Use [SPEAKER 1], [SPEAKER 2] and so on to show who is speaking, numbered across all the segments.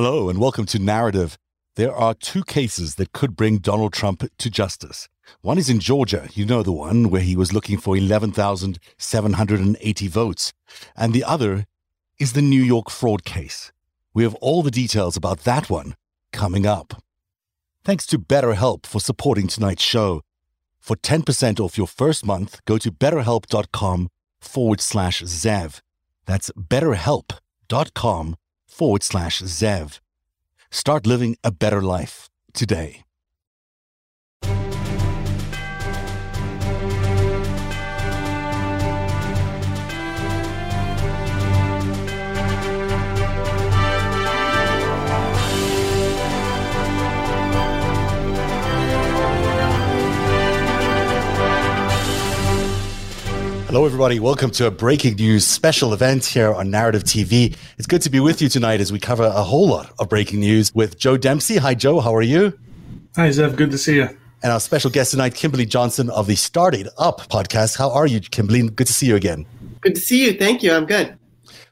[SPEAKER 1] Hello, and welcome to Narativ. There are two cases that could bring Donald Trump to justice. One is in Georgia, you know the one, where he was looking for 11,780 votes. And the other is the New York fraud case. We have all the details about that one coming up. Thanks to BetterHelp for supporting tonight's show. For 10% off your first month, go to betterhelp.com forward slash Zev. That's betterhelp.com forward slash Zev. Start living a better life today. Hello, everybody. Welcome to a breaking news special event here on Narativ TV. It's good to be with you tonight as we cover a whole lot of breaking news with Joe Dempsey. Hi, Joe. How are you?
[SPEAKER 2] Hi, Zev. Good to see you.
[SPEAKER 1] And our special guest tonight, Kimberly Johnson of the Started Up podcast. How are you, Kimberly? Good to see you again.
[SPEAKER 3] Good to see you. Thank you. I'm good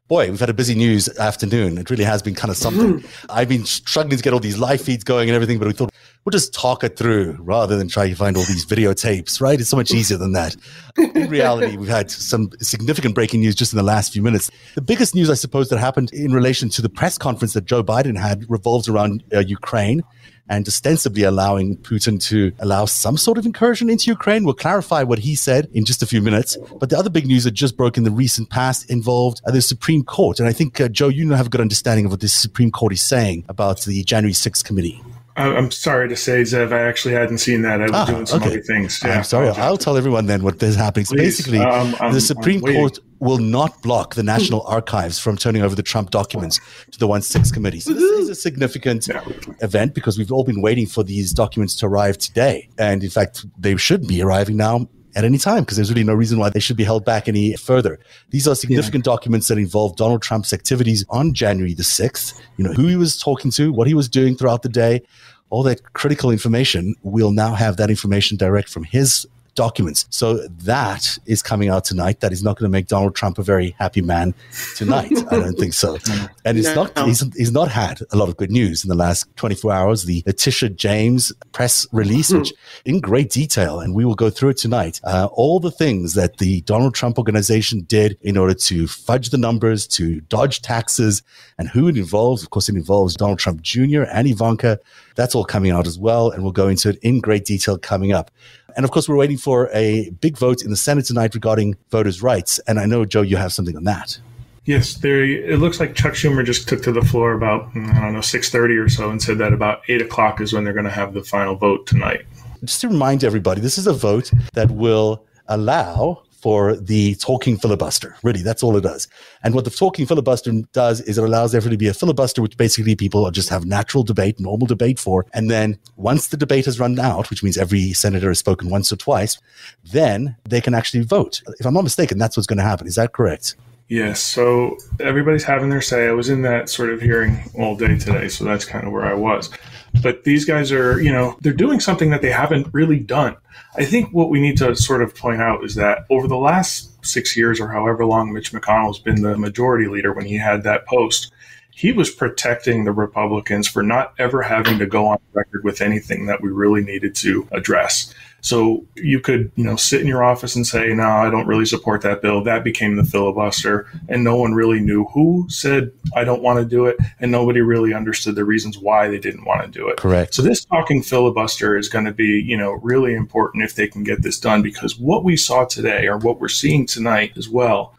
[SPEAKER 1] boy, we've had a busy news afternoon. It really has been kind of something. Mm-hmm. I've been struggling to get all these live feeds going and everything, but we thought we'll just talk it through rather than try to find all these videotapes, right? It's so much easier than that. In reality, we've had some significant breaking news just in the last few minutes. The biggest news, I suppose, that happened in relation to the press conference that Joe Biden had revolves around uh, Ukraine and ostensibly allowing Putin to allow some sort of incursion into Ukraine. We'll clarify what he said in just a few minutes. But the other big news that just broke in the recent past involved uh, the Supreme Court. And I think, uh, Joe, you have a good understanding of what the Supreme Court is saying about the January 6th committee.
[SPEAKER 2] I'm sorry to say, Zev, I actually hadn't seen that. I was ah, doing some okay. other things.
[SPEAKER 1] Yeah, I'm sorry. I'll tell everyone then what is happening. So basically, um, the Supreme Court will not block the National Archives from turning over the Trump documents to the 1 6 committee. So this is a significant yeah. event because we've all been waiting for these documents to arrive today. And in fact, they should be arriving now at any time because there's really no reason why they should be held back any further. These are significant yeah. documents that involve Donald Trump's activities on January the 6th, you know, who he was talking to, what he was doing throughout the day, all that critical information. We'll now have that information direct from his documents. So that is coming out tonight. That is not going to make Donald Trump a very happy man tonight. I don't think so. And it's no. not. He's, he's not had a lot of good news in the last 24 hours. The Letitia James press release, which in great detail, and we will go through it tonight. Uh, all the things that the Donald Trump organization did in order to fudge the numbers, to dodge taxes, and who it involves. Of course, it involves Donald Trump Jr. and Ivanka. That's all coming out as well, and we'll go into it in great detail coming up. And of course, we're waiting for a big vote in the Senate tonight regarding voters' rights. And I know, Joe, you have something on that.
[SPEAKER 2] Yes, there. It looks like Chuck Schumer just took to the floor about mm, I don't know six thirty or so, and said that about eight o'clock is when they're going to have the final vote tonight.
[SPEAKER 1] Just to remind everybody, this is a vote that will allow for the talking filibuster. Really, that's all it does. And what the talking filibuster does is it allows there to be a filibuster, which basically people just have natural debate, normal debate for. And then once the debate has run out, which means every senator has spoken once or twice, then they can actually vote. If I'm not mistaken, that's what's going to happen. Is that correct?
[SPEAKER 2] Yes. So everybody's having their say. I was in that sort of hearing all day today, so that's kind of where I was. But these guys are, you know, they're doing something that they haven't really done. I think what we need to sort of point out is that over the last six years or however long Mitch McConnell's been the majority leader when he had that post, he was protecting the Republicans for not ever having to go on record with anything that we really needed to address. So you could, you know, sit in your office and say, no, I don't really support that bill. That became the filibuster. And no one really knew who said, I don't want to do it. And nobody really understood the reasons why they didn't want to do it.
[SPEAKER 1] Correct.
[SPEAKER 2] So this talking filibuster is going to be, you know, really important if they can get this done because what we saw today or what we're seeing tonight as well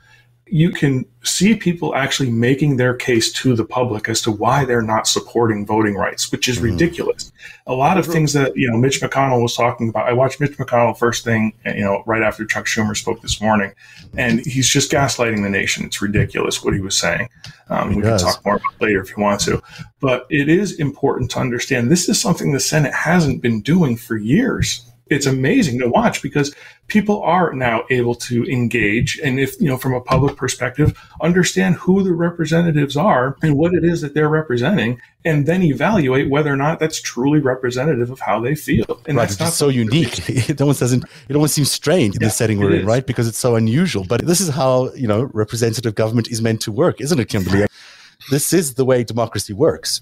[SPEAKER 2] you can see people actually making their case to the public as to why they're not supporting voting rights, which is mm-hmm. ridiculous. A lot of things that you know Mitch McConnell was talking about. I watched Mitch McConnell first thing, you know, right after Chuck Schumer spoke this morning, and he's just gaslighting the nation. It's ridiculous what he was saying. Um, we does. can talk more about later if you want to, but it is important to understand this is something the Senate hasn't been doing for years it's amazing to watch because people are now able to engage and if you know from a public perspective understand who the representatives are and what it is that they're representing and then evaluate whether or not that's truly representative of how they feel. And
[SPEAKER 1] right, that's not so unique. It almost doesn't it almost seems strange in yeah, the setting we're in right? Because it's so unusual. But this is how you know representative government is meant to work isn't it kimberly? This is the way democracy works.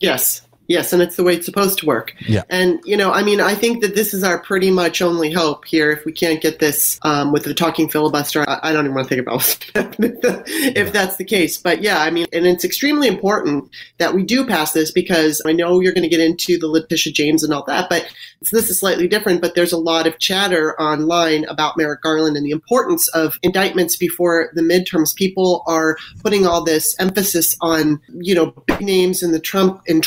[SPEAKER 3] Yes. Yes, and it's the way it's supposed to work.
[SPEAKER 1] Yeah.
[SPEAKER 3] And, you know, I mean, I think that this is our pretty much only hope here. If we can't get this um, with the talking filibuster, I, I, don't even want to think about if yeah. that's the case. But yeah, I mean, and it's extremely important that we do pass this because I know you're going to get into the Letitia James and all that, but this is slightly different. But there's a lot of chatter online about Merrick Garland and the importance of indictments before the midterms. People are putting all this emphasis on, you know, big names in the Trump in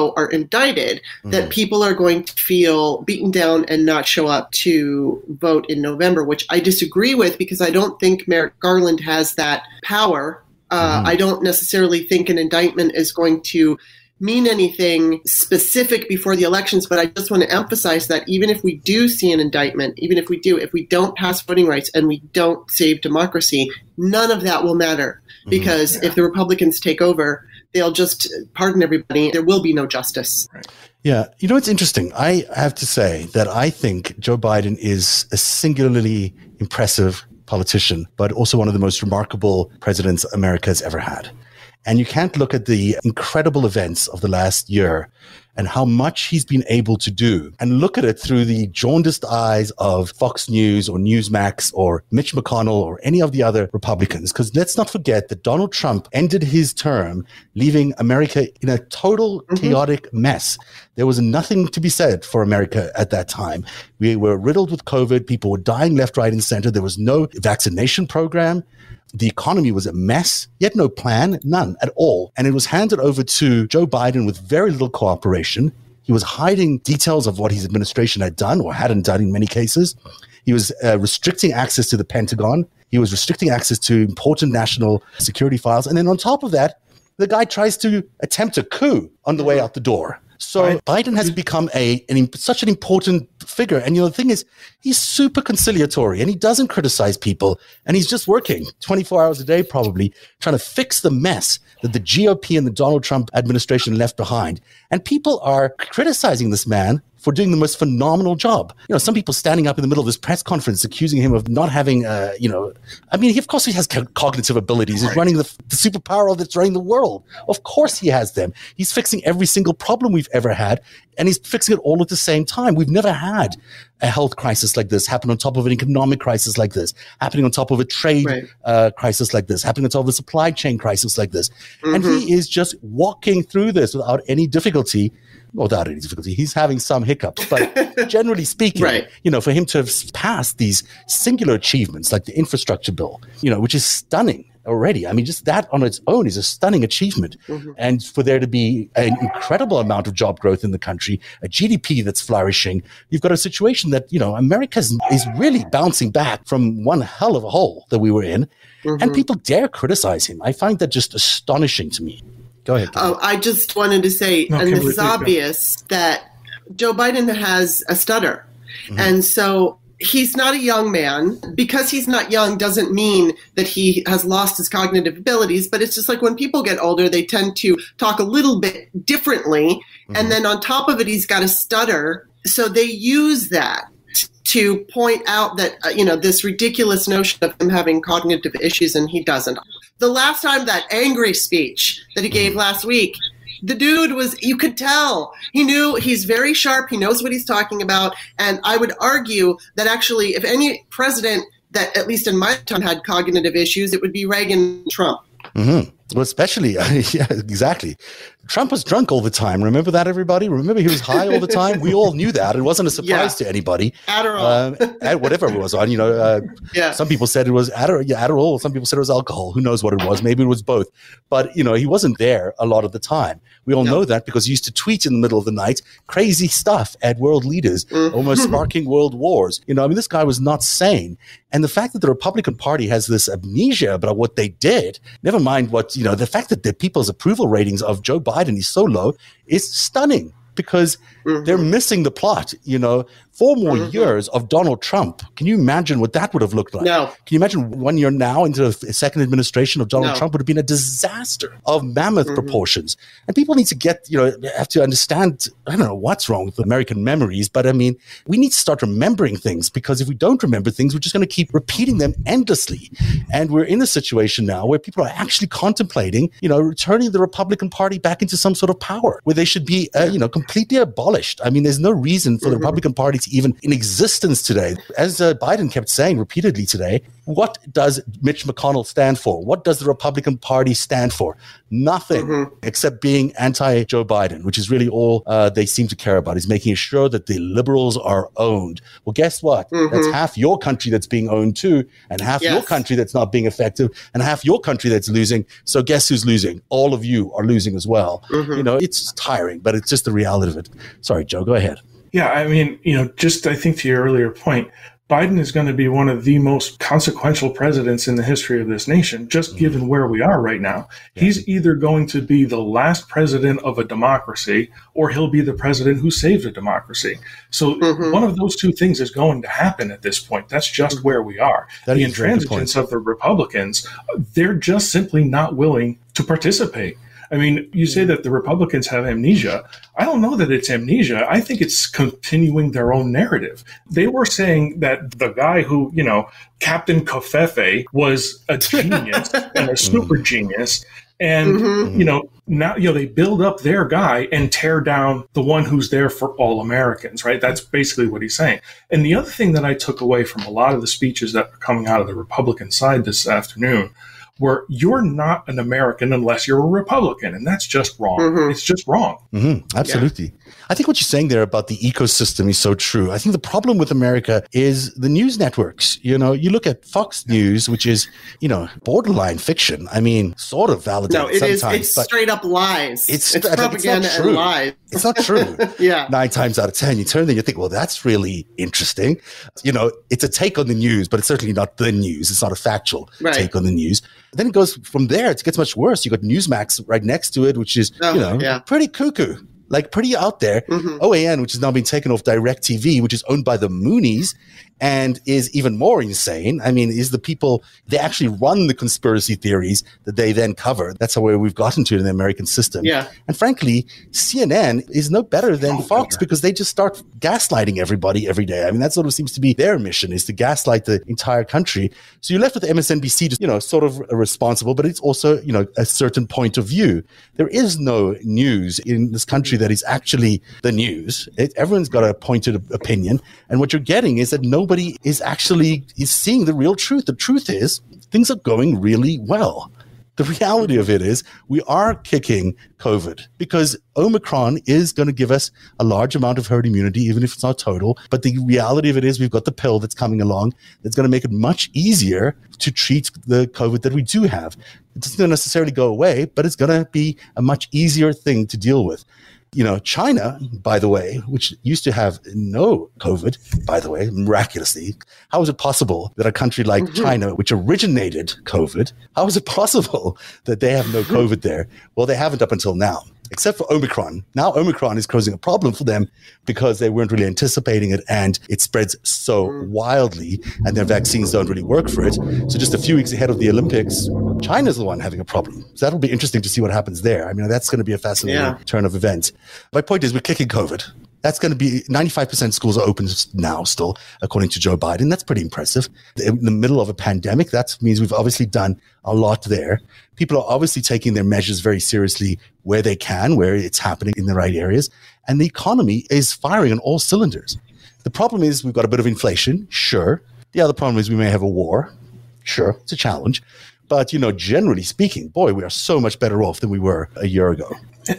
[SPEAKER 3] Trumpco are indicted, mm. that people are going to feel beaten down and not show up to vote in November, which I disagree with because I don't think Merrick Garland has that power. Uh, mm. I don't necessarily think an indictment is going to mean anything specific before the elections, but I just want to emphasize that even if we do see an indictment, even if we do, if we don't pass voting rights and we don't save democracy, none of that will matter. Mm-hmm. Because mm-hmm. yeah. if the Republicans take over, they'll just pardon everybody. There will be no justice. Right.
[SPEAKER 1] Yeah. You know, it's interesting. I have to say that I think Joe Biden is a singularly impressive politician, but also one of the most remarkable presidents America has ever had. And you can't look at the incredible events of the last year and how much he's been able to do and look at it through the jaundiced eyes of Fox News or Newsmax or Mitch McConnell or any of the other Republicans. Because let's not forget that Donald Trump ended his term leaving America in a total mm-hmm. chaotic mess. There was nothing to be said for America at that time. We were riddled with COVID. People were dying left, right, and center. There was no vaccination program. The economy was a mess. He had no plan, none at all. And it was handed over to Joe Biden with very little cooperation. He was hiding details of what his administration had done or hadn't done in many cases. He was uh, restricting access to the Pentagon. He was restricting access to important national security files. And then on top of that, the guy tries to attempt a coup on the way out the door. So right. Biden has become a an, such an important figure, and you know the thing is, he's super conciliatory, and he doesn't criticize people, and he's just working 24 hours a day, probably trying to fix the mess that the GOP and the Donald Trump administration left behind. And people are criticizing this man for doing the most phenomenal job. You know, some people standing up in the middle of this press conference accusing him of not having, uh, you know, I mean, he, of course he has co- cognitive abilities. He's running the, the superpower that's running the world. Of course he has them. He's fixing every single problem we've ever had, and he's fixing it all at the same time. We've never had a health crisis like this happen on top of an economic crisis like this, happening on top of a trade right. uh, crisis like this, happening on top of a supply chain crisis like this. Mm-hmm. And he mm-hmm. is just walking through this without any difficulty without any difficulty. He's having some hiccups, but generally speaking, right. you know, for him to have passed these singular achievements like the infrastructure bill, you know, which is stunning already. I mean, just that on its own is a stunning achievement. Mm-hmm. And for there to be an incredible amount of job growth in the country, a GDP that's flourishing, you've got a situation that, you know, America is really bouncing back from one hell of a hole that we were in. Mm-hmm. And people dare criticize him. I find that just astonishing to me. Go ahead.
[SPEAKER 3] Oh, I just wanted to say, no, and this is obvious, that Joe Biden has a stutter. Mm-hmm. And so he's not a young man. Because he's not young doesn't mean that he has lost his cognitive abilities, but it's just like when people get older, they tend to talk a little bit differently. Mm-hmm. And then on top of it, he's got a stutter. So they use that to point out that, uh, you know, this ridiculous notion of him having cognitive issues and he doesn't the last time that angry speech that he gave mm. last week, the dude was you could tell he knew he's very sharp he knows what he's talking about and i would argue that actually if any president that at least in my time had cognitive issues it would be reagan trump
[SPEAKER 1] mm-hmm. Well especially yeah exactly Trump was drunk all the time. Remember that, everybody? Remember he was high all the time? We all knew that. It wasn't a surprise yeah. to anybody.
[SPEAKER 3] Adderall.
[SPEAKER 1] Uh, whatever it was on, you know. Uh, yeah. Some people said it was Adderall, yeah, Adderall. Some people said it was alcohol. Who knows what it was? Maybe it was both. But, you know, he wasn't there a lot of the time. We all no. know that because he used to tweet in the middle of the night crazy stuff at world leaders, mm. almost sparking world wars. You know, I mean, this guy was not sane. And the fact that the Republican Party has this amnesia about what they did, never mind what, you know, the fact that the people's approval ratings of Joe Biden is so low is stunning because mm-hmm. they're missing the plot. You know, four more mm-hmm. years of Donald Trump. Can you imagine what that would have looked like?
[SPEAKER 3] No.
[SPEAKER 1] Can you imagine one year now into the second administration of Donald no. Trump would have been a disaster of mammoth mm-hmm. proportions? And people need to get, you know, have to understand, I don't know what's wrong with American memories, but I mean, we need to start remembering things because if we don't remember things, we're just going to keep repeating them endlessly. And we're in a situation now where people are actually contemplating, you know, returning the Republican Party back into some sort of power where they should be, uh, you know, completely abolished. I mean, there's no reason for mm-hmm. the Republican Party to even in existence today. As uh, Biden kept saying repeatedly today, what does Mitch McConnell stand for? What does the Republican Party stand for? Nothing mm-hmm. except being anti Joe Biden, which is really all uh, they seem to care about, is making sure that the liberals are owned. Well, guess what? Mm-hmm. That's half your country that's being owned too, and half yes. your country that's not being effective, and half your country that's losing. So guess who's losing? All of you are losing as well. Mm-hmm. You know, it's tiring, but it's just the reality of it. Sorry, Joe, go ahead.
[SPEAKER 2] Yeah, I mean, you know, just I think to your earlier point, Biden is going to be one of the most consequential presidents in the history of this nation, just mm-hmm. given where we are right now. Yeah. He's either going to be the last president of a democracy or he'll be the president who saved a democracy. So mm-hmm. one of those two things is going to happen at this point. That's just where we are. That the intransigence of the Republicans, they're just simply not willing to participate. I mean, you say that the Republicans have amnesia. I don't know that it's amnesia. I think it's continuing their own narrative. They were saying that the guy who, you know, Captain Covfefe was a genius and a super genius. And, mm-hmm. you know, now, you know, they build up their guy and tear down the one who's there for all Americans, right? That's basically what he's saying. And the other thing that I took away from a lot of the speeches that are coming out of the Republican side this afternoon where you're not an American unless you're a Republican, and that's just wrong. Mm-hmm. It's just wrong.
[SPEAKER 1] Mm-hmm. Absolutely. I think what you're saying there about the ecosystem is so true. I think the problem with America is the news networks. You know, you look at Fox News, which is, you know, borderline fiction. I mean, sort of validated. No, it sometimes,
[SPEAKER 3] is, It's straight up lies. It's, it's propaganda it's and lies.
[SPEAKER 1] It's not true.
[SPEAKER 3] yeah.
[SPEAKER 1] Nine times out of ten, you turn there, and you think, well, that's really interesting. You know, it's a take on the news, but it's certainly not the news. It's not a factual right. take on the news. Then it goes from there. It gets much worse. You got Newsmax right next to it, which is, oh, you know, yeah. pretty cuckoo like pretty out there. Mm-hmm. OAN, which has now been taken off DirecTV, which is owned by the Moonies, and is even more insane. I mean, is the people they actually run the conspiracy theories that they then cover. That's how we've gotten to in the American system.
[SPEAKER 3] Yeah.
[SPEAKER 1] And frankly, CNN is no better than oh, Fox because they just start gaslighting everybody every day. I mean, that sort of seems to be their mission is to gaslight the entire country. So you're left with MSNBC, just, you know, sort of responsible, but it's also, you know, a certain point of view. There is no news in this country that is actually the news. It, everyone's got a pointed opinion. And what you're getting is that no nobody is actually is seeing the real truth. The truth is things are going really well. The reality of it is we are kicking COVID because Omicron is going to give us a large amount of herd immunity, even if it's not total. But the reality of it is we've got the pill that's coming along that's going to make it much easier to treat the COVID that we do have. It doesn't necessarily go away, but it's going to be a much easier thing to deal with. You know, China, by the way, which used to have no COVID, by the way, miraculously, how is it possible that a country like mm-hmm. China, which originated COVID, how is it possible that they have no COVID there? Well, they haven't up until now except for Omicron. Now Omicron is causing a problem for them because they weren't really anticipating it and it spreads so wildly and their vaccines don't really work for it. So just a few weeks ahead of the Olympics, China's the one having a problem. So that'll be interesting to see what happens there. I mean, that's going to be a fascinating yeah. turn of events. My point is we're kicking COVID. That's going to be 95% schools are open now still, according to Joe Biden. That's pretty impressive. In the middle of a pandemic, that means we've obviously done a lot there. People are obviously taking their measures very seriously where they can, where it's happening in the right areas. And the economy is firing on all cylinders. The problem is we've got a bit of inflation, sure. The other problem is we may have a war. Sure, it's a challenge. But, you know, generally speaking, boy, we are so much better off than we were a year ago.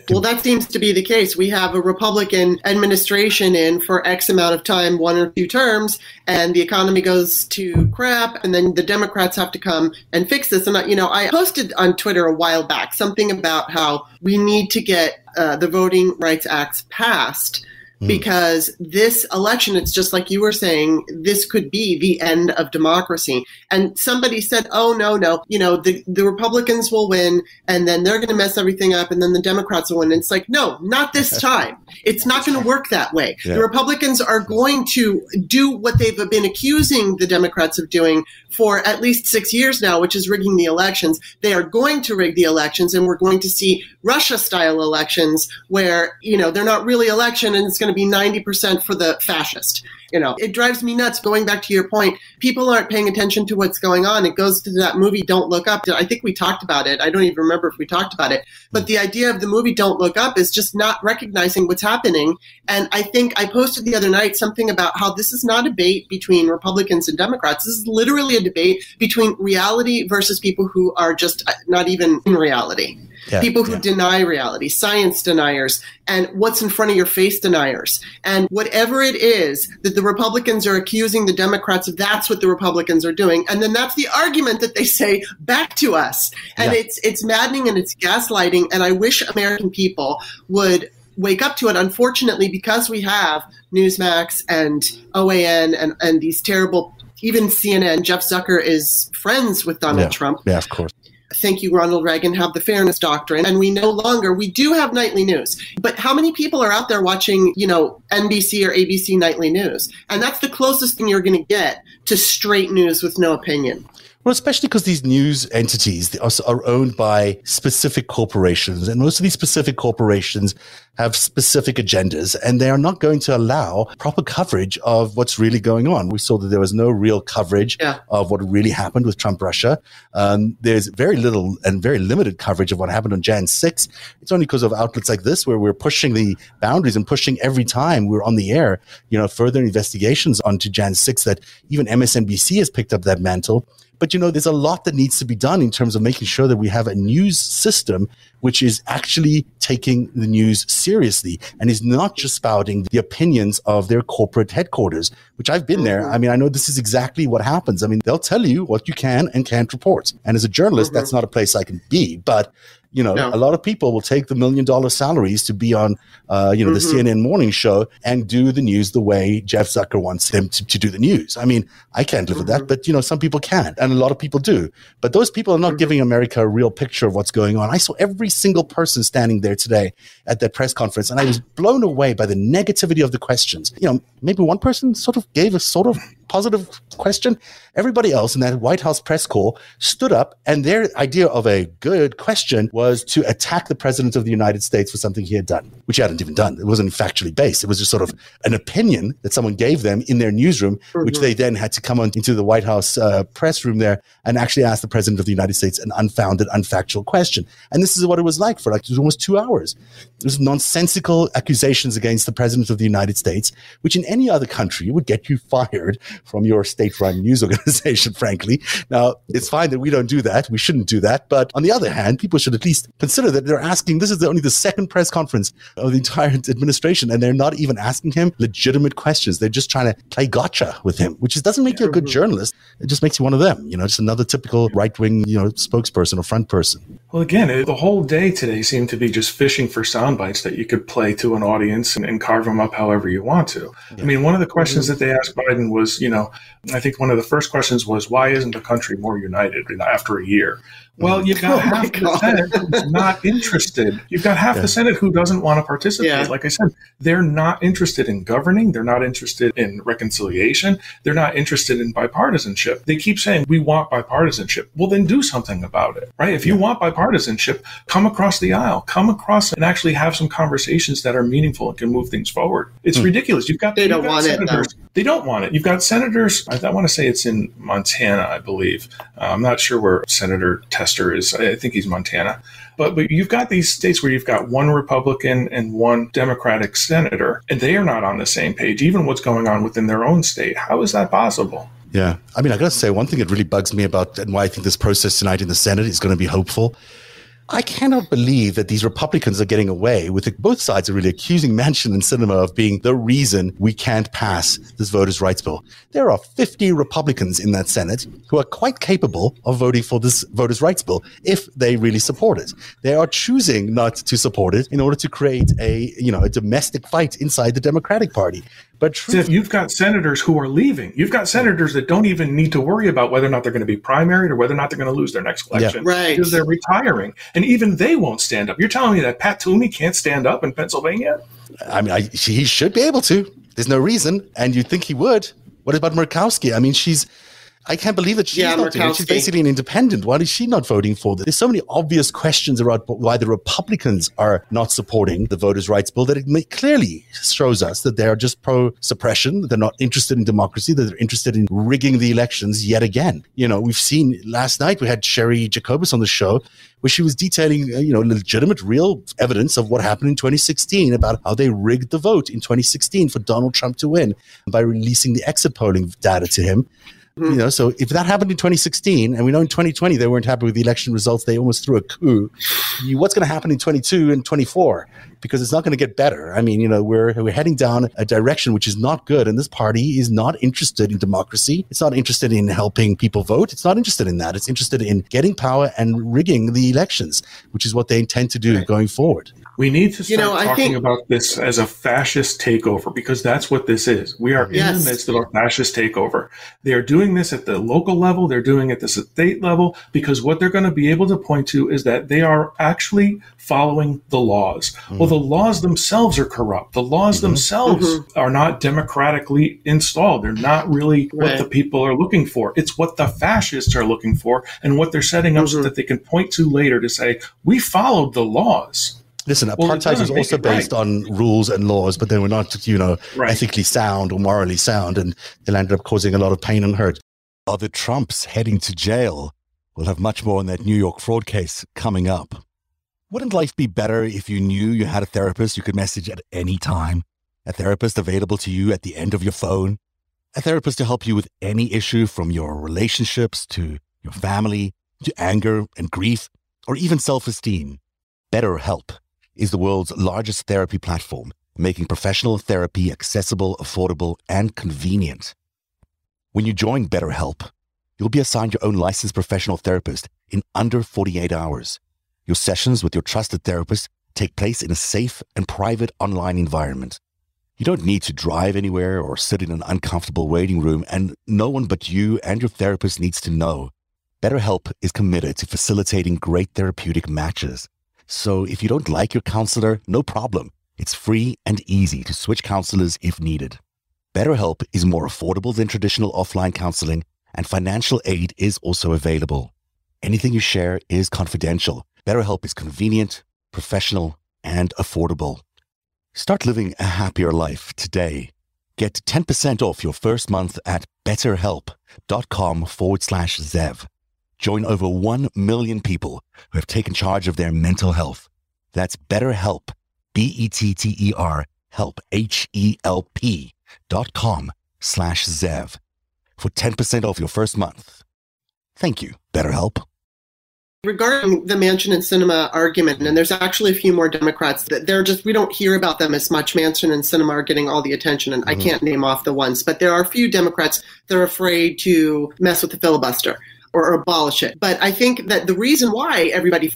[SPEAKER 3] Well, that seems to be the case. We have a Republican administration in for X amount of time, one or two terms, and the economy goes to crap, and then the Democrats have to come and fix this. And, you know, I posted on Twitter a while back something about how we need to get uh, the Voting Rights Acts passed. Hmm. because this election, it's just like you were saying, this could be the end of democracy. And somebody said, oh, no, no, you know, the, the Republicans will win and then they're going to mess everything up and then the Democrats will win. And it's like, no, not this time. It's not going to work that way. Yeah. The Republicans are going to do what they've been accusing the Democrats of doing for at least six years now, which is rigging the elections. They are going to rig the elections and we're going to see Russia style elections where, you know, they're not really election and it's going to be 90% for the fascist. You know, it drives me nuts. Going back to your point, people aren't paying attention to what's going on. It goes to that movie, Don't Look Up. I think we talked about it. I don't even remember if we talked about it. But the idea of the movie Don't Look Up is just not recognizing what's happening. And I think I posted the other night something about how this is not a debate between Republicans and Democrats. This is literally a debate between reality versus people who are just uh, not even in reality. Yeah, people who yeah. deny reality, science deniers, and what's in front of your face deniers. And whatever it is that the Republicans are accusing the Democrats of, that's what the Republicans are doing. And then that's the argument that they say back to us. And yeah. it's it's maddening and it's gaslighting. And I wish American people would wake up to it. Unfortunately, because we have Newsmax and OAN and, and these terrible even CNN, Jeff Zucker is friends with Donald
[SPEAKER 1] yeah.
[SPEAKER 3] Trump.
[SPEAKER 1] Yeah, of course
[SPEAKER 3] thank you, Ronald Reagan, have the fairness doctrine. And we no longer, we do have nightly news. But how many people are out there watching, you know, NBC or ABC nightly news? And that's the closest thing you're going to get to straight news with no opinion.
[SPEAKER 1] Well, especially because these news entities are owned by specific corporations, and most of these specific corporations have specific agendas, and they are not going to allow proper coverage of what's really going on. We saw that there was no real coverage yeah. of what really happened with Trump Russia. Um, there's very little and very limited coverage of what happened on Jan 6. It's only because of outlets like this where we're pushing the boundaries and pushing every time we're on the air, you know, further investigations onto Jan 6 that even MSNBC has picked up that mantle but you know, there's a lot that needs to be done in terms of making sure that we have a news system which is actually taking the news seriously and is not just spouting the opinions of their corporate headquarters, which I've been there. Mm-hmm. I mean, I know this is exactly what happens. I mean, they'll tell you what you can and can't report. And as a journalist, mm-hmm. that's not a place I can be. But you know, no. a lot of people will take the million dollar salaries to be on, uh, you know, mm-hmm. the CNN morning show and do the news the way Jeff Zucker wants them to, to do the news. I mean, I can't live mm-hmm. with that, mm-hmm. but you know, some people can, and a lot of people do. But those people are not mm-hmm. giving America a real picture of what's going on. I saw every single person standing there today at that press conference, and I was blown away by the negativity of the questions. You know, maybe one person sort of gave a sort of positive question. Everybody else in that White House press corps stood up, and their idea of a good question was to attack the president of the United States for something he had done, which he hadn't even done. It wasn't factually based. It was just sort of an opinion that someone gave them in their newsroom, mm-hmm. which they then had to come on into the White House uh, press room there and actually ask the president of the United States an unfounded, unfactual question. And this is what it was like for like almost two hours. It was nonsensical accusations against the president of the United States, which in any other country would get you fired from your state-run news organization, frankly. Now, it's fine that we don't do that. We shouldn't do that. But on the other hand, people should at least consider that they're asking, this is the, only the second press conference of the entire administration, and they're not even asking him legitimate questions. They're just trying to play gotcha with him, which is, doesn't make you a good journalist. It just makes you one of them, you know, just another typical right-wing, you know, spokesperson or front person.
[SPEAKER 2] Well, again, it, the whole day today seemed to be just fishing for sound bites that you could play to an audience and, and carve them up however you want to. Yeah. I mean, one of the questions that they asked Biden was, you know, I think one of the first questions was, why isn't the country more united after a year? Well, you've got oh half the Senate who's not interested. You've got half yeah. the Senate who doesn't want to participate. Yeah. Like I said, they're not interested in governing. They're not interested in reconciliation. They're not interested in bipartisanship. They keep saying, we want bipartisanship. Well, then do something about it, right? If you want bipartisanship, come across the aisle, come across and actually have some conversations that are meaningful and can move things forward. It's hmm. ridiculous. You've got,
[SPEAKER 3] they
[SPEAKER 2] don't
[SPEAKER 3] want senators.
[SPEAKER 2] it. They don't want it. You've got senators. I, I want to say it's in Montana, I believe. Uh, I'm not sure where Senator Tester is. I think he's Montana. But, but you've got these states where you've got one Republican and one Democratic senator, and they are not on the same page, even what's going on within their own state. How is that possible?
[SPEAKER 1] Yeah. I mean, I got to say, one thing that really bugs me about and why I think this process tonight in the Senate is going to be hopeful I cannot believe that these Republicans are getting away with it. Both sides are really accusing Manchin and Sinema of being the reason we can't pass this voters' rights bill. There are 50 Republicans in that Senate who are quite capable of voting for this voters' rights bill if they really support it. They are choosing not to support it in order to create a, you know, a domestic fight inside the Democratic Party. But
[SPEAKER 2] truth, you've got senators who are leaving. You've got senators that don't even need to worry about whether or not they're going to be primaried or whether or not they're going to lose their next election
[SPEAKER 3] yeah. right.
[SPEAKER 2] because they're retiring. And even they won't stand up. You're telling me that Pat Toomey can't stand up in Pennsylvania?
[SPEAKER 1] I mean, I, he should be able to. There's no reason. And you'd think he would. What about Murkowski? I mean, she's I can't believe that she's yeah, not doing it. She's basically an independent. Why is she not voting for this? There's so many obvious questions about why the Republicans are not supporting the voters' rights bill that it may, clearly shows us that they are just pro suppression. They're not interested in democracy. That they're interested in rigging the elections yet again. You know, we've seen last night we had Cheri Jacobus on the show where she was detailing, uh, you know, legitimate, real evidence of what happened in 2016 about how they rigged the vote in 2016 for Donald Trump to win by releasing the exit polling data to him. Mm-hmm. You know, so if that happened in 2016, and we know in 2020 they weren't happy with the election results, they almost threw a coup. You, what's going to happen in 22 and 24? Because it's not going to get better. I mean, you know, we're we're heading down a direction which is not good, and this party is not interested in democracy. It's not interested in helping people vote. It's not interested in that. It's interested in getting power and rigging the elections, which is what they intend to do right. going forward.
[SPEAKER 2] We need to start you know, talking think, about this as a fascist takeover because that's what this is. We are yes. in the midst of a fascist takeover. They are doing this at the local level, they're doing it at the state level because what they're going to be able to point to is that they are actually following the laws. Mm-hmm. Well, the laws themselves are corrupt. The laws mm-hmm. themselves mm-hmm. are not democratically installed. They're not really right. what the people are looking for. It's what the fascists are looking for and what they're setting up so mm-hmm. that they can point to later to say, we followed the laws.
[SPEAKER 1] Listen, apartheid was also based right. on rules and laws, but they were not, you know, right. ethically sound or morally sound, and they ended up causing a lot of pain and hurt. Are the Trumps heading to jail? We'll have much more on that New York fraud case coming up. Wouldn't life be better if you knew you had a therapist you could message at any time? A therapist available to you at the end of your phone? A therapist to help you with any issue from your relationships to your family to anger and grief or even self esteem? BetterHelp is the world's largest therapy platform, making professional therapy accessible, affordable, and convenient. When you join BetterHelp, you'll be assigned your own licensed professional therapist in under 48 hours. Your sessions with your trusted therapist take place in a safe and private online environment. You don't need to drive anywhere or sit in an uncomfortable waiting room, and no one but you and your therapist needs to know. BetterHelp is committed to facilitating great therapeutic matches. So if you don't like your counselor, no problem. It's free and easy to switch counselors if needed. BetterHelp is more affordable than traditional offline counseling, and financial aid is also available. Anything you share is confidential. BetterHelp is convenient, professional, and affordable. Start living a happier life today. Get 10% off your first month at betterhelp.com forward slash Zev join over 1 million people who have taken charge of their mental health. That's BetterHelp, B-E-T-T-E-R, help, H-E-L-P dot com slash Zev for 10% off your first month. Thank you, BetterHelp.
[SPEAKER 3] Regarding the manchin and sinema argument, and there's actually a few more Democrats that they're just, we don't hear about them as much. manchin and sinema are getting all the attention, and mm-hmm. I can't name off the ones, but there are a few Democrats that are afraid to mess with the filibuster or abolish it. But I think that the reason why everybody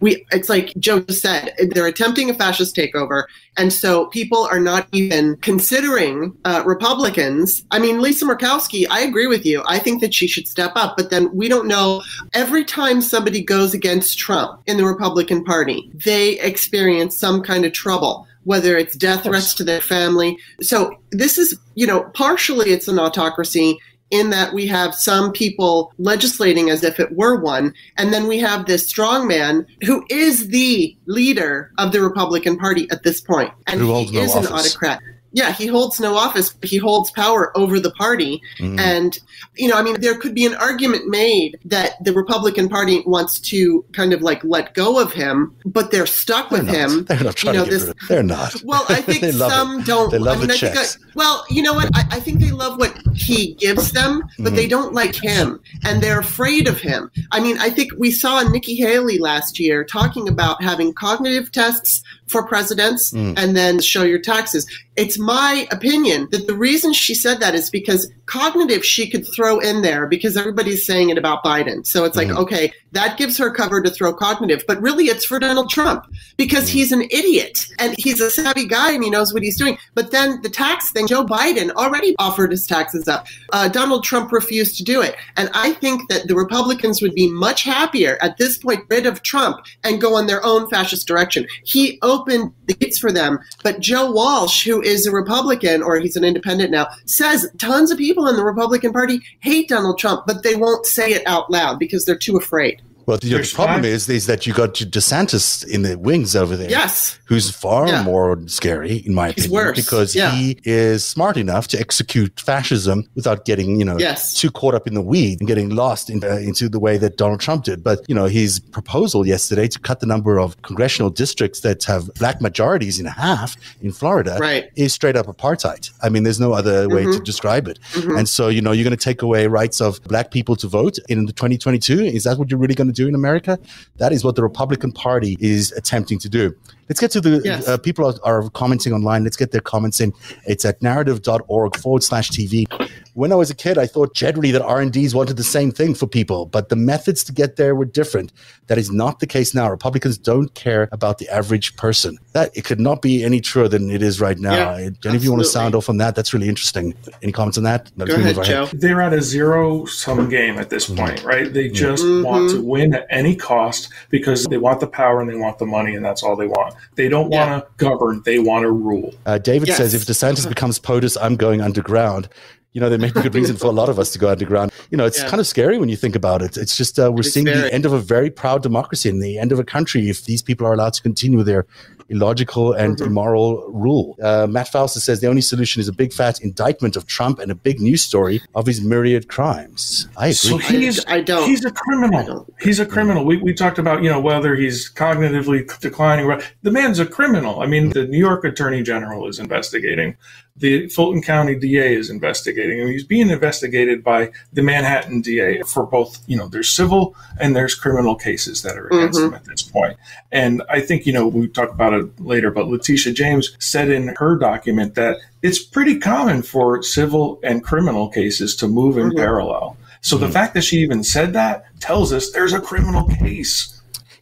[SPEAKER 3] we it's like Joe said, they're attempting a fascist takeover, and so people are not even considering uh, Republicans. I mean, Lisa Murkowski, I agree with you. I think that she should step up, but then we don't know. Every time somebody goes against Trump in the Republican Party, they experience some kind of trouble whether it's death threats to their family. So this is, you know, partially it's an autocracy in that we have some people legislating as if it were one, and then we have this strong man who is the leader of the Republican Party at this point, and who he is an autocrat. Yeah, he holds no office, but he holds power over the party. Mm. And, you know, I mean, there could be an argument made that the Republican Party wants to kind of like let go of him, but they're stuck
[SPEAKER 1] they're
[SPEAKER 3] with
[SPEAKER 1] not.
[SPEAKER 3] him.
[SPEAKER 1] They're not trying you know, to get this, rid of They're not.
[SPEAKER 3] Well, I think some
[SPEAKER 1] it.
[SPEAKER 3] don't.
[SPEAKER 1] They love
[SPEAKER 3] I mean,
[SPEAKER 1] the
[SPEAKER 3] I
[SPEAKER 1] checks.
[SPEAKER 3] I, well, you know what? I, I, think they love what he gives them, but mm. they don't like him, and they're afraid of him. I mean, I think we saw Nikki Haley last year talking about having cognitive tests for presidents mm. and then show your taxes. It's my opinion that the reason she said that is because cognitive she could throw in there because everybody's saying it about Biden. So it's like, mm. okay, that gives her cover to throw cognitive, but really it's for Donald Trump because mm. he's an idiot and he's a savvy guy and he knows what he's doing. But then the tax thing, Joe Biden already offered his taxes up. Uh, Donald Trump refused to do it. And I think that the Republicans would be much happier at this point rid of Trump and go in their own fascist direction. He the gates for them. But Joe Walsh, who is a Republican or he's an independent now, says tons of people in the Republican Party hate Donald Trump, but they won't say it out loud because they're too afraid.
[SPEAKER 1] Well, the, the problem is, is that you got DeSantis in the wings over there.
[SPEAKER 3] Yes.
[SPEAKER 1] Who's far yeah. more scary, in my
[SPEAKER 3] He's
[SPEAKER 1] opinion,
[SPEAKER 3] worse.
[SPEAKER 1] because
[SPEAKER 3] yeah.
[SPEAKER 1] he is smart enough to execute fascism without getting, you know,
[SPEAKER 3] yes.
[SPEAKER 1] too caught up in the weed and getting lost in, uh, into the way that Donald Trump did. But, you know, his proposal yesterday to cut the number of congressional districts that have black majorities in half in Florida
[SPEAKER 3] right.
[SPEAKER 1] is straight up apartheid. I mean, there's no other way mm-hmm. to describe it. Mm-hmm. And so, you know, you're going to take away rights of black people to vote in the 2022. Is that what you're really going to do in America? That is what the Republican Party is attempting to do. Let's get to the yes. uh, people are, are, commenting online. Let's get their comments in. It's at narativ.org forward slash TV. When I was a kid, I thought generally that R&Ds wanted the same thing for people, but the methods to get there were different. That is not the case now. Republicans don't care about the average person. That it could not be any truer than it is right now. Yeah, Any of you want to sound off on that? That's really interesting. Any comments on that?
[SPEAKER 3] Go ahead, Joe.
[SPEAKER 2] They're at a zero sum game at this mm-hmm. point, right? They just mm-hmm. want to win at any cost because they want the power and they want the money, and that's all they want. They don't want to yeah. govern; they want to rule.
[SPEAKER 1] Uh, David yes. says, "If DeSantis becomes POTUS, I'm going underground." You know, there may be good reason for a lot of us to go underground. You know, it's yeah. kind of scary when you think about it. It's just uh, we're it's seeing scary. the end of a very proud democracy and the end of a country if these people are allowed to continue their illogical and mm-hmm. immoral rule. Uh, Matt Fausta says the only solution is a big fat indictment of Trump and a big news story of his myriad crimes. I agree.
[SPEAKER 2] So he's, I, I don't. He's a criminal. He's a criminal. We, we talked about, you know, whether he's cognitively declining. The man's a criminal. I mean, the New York Attorney General is investigating. The Fulton County DA is investigating. I mean, he's being investigated by the Manhattan DA for both, you know, there's civil and there's criminal cases that are against mm-hmm. him at this point. And I think, you know, we talk about it later, but Letitia James said in her document that it's pretty common for civil and criminal cases to move in mm-hmm. parallel. So mm-hmm. the fact that she even said that tells us there's a criminal case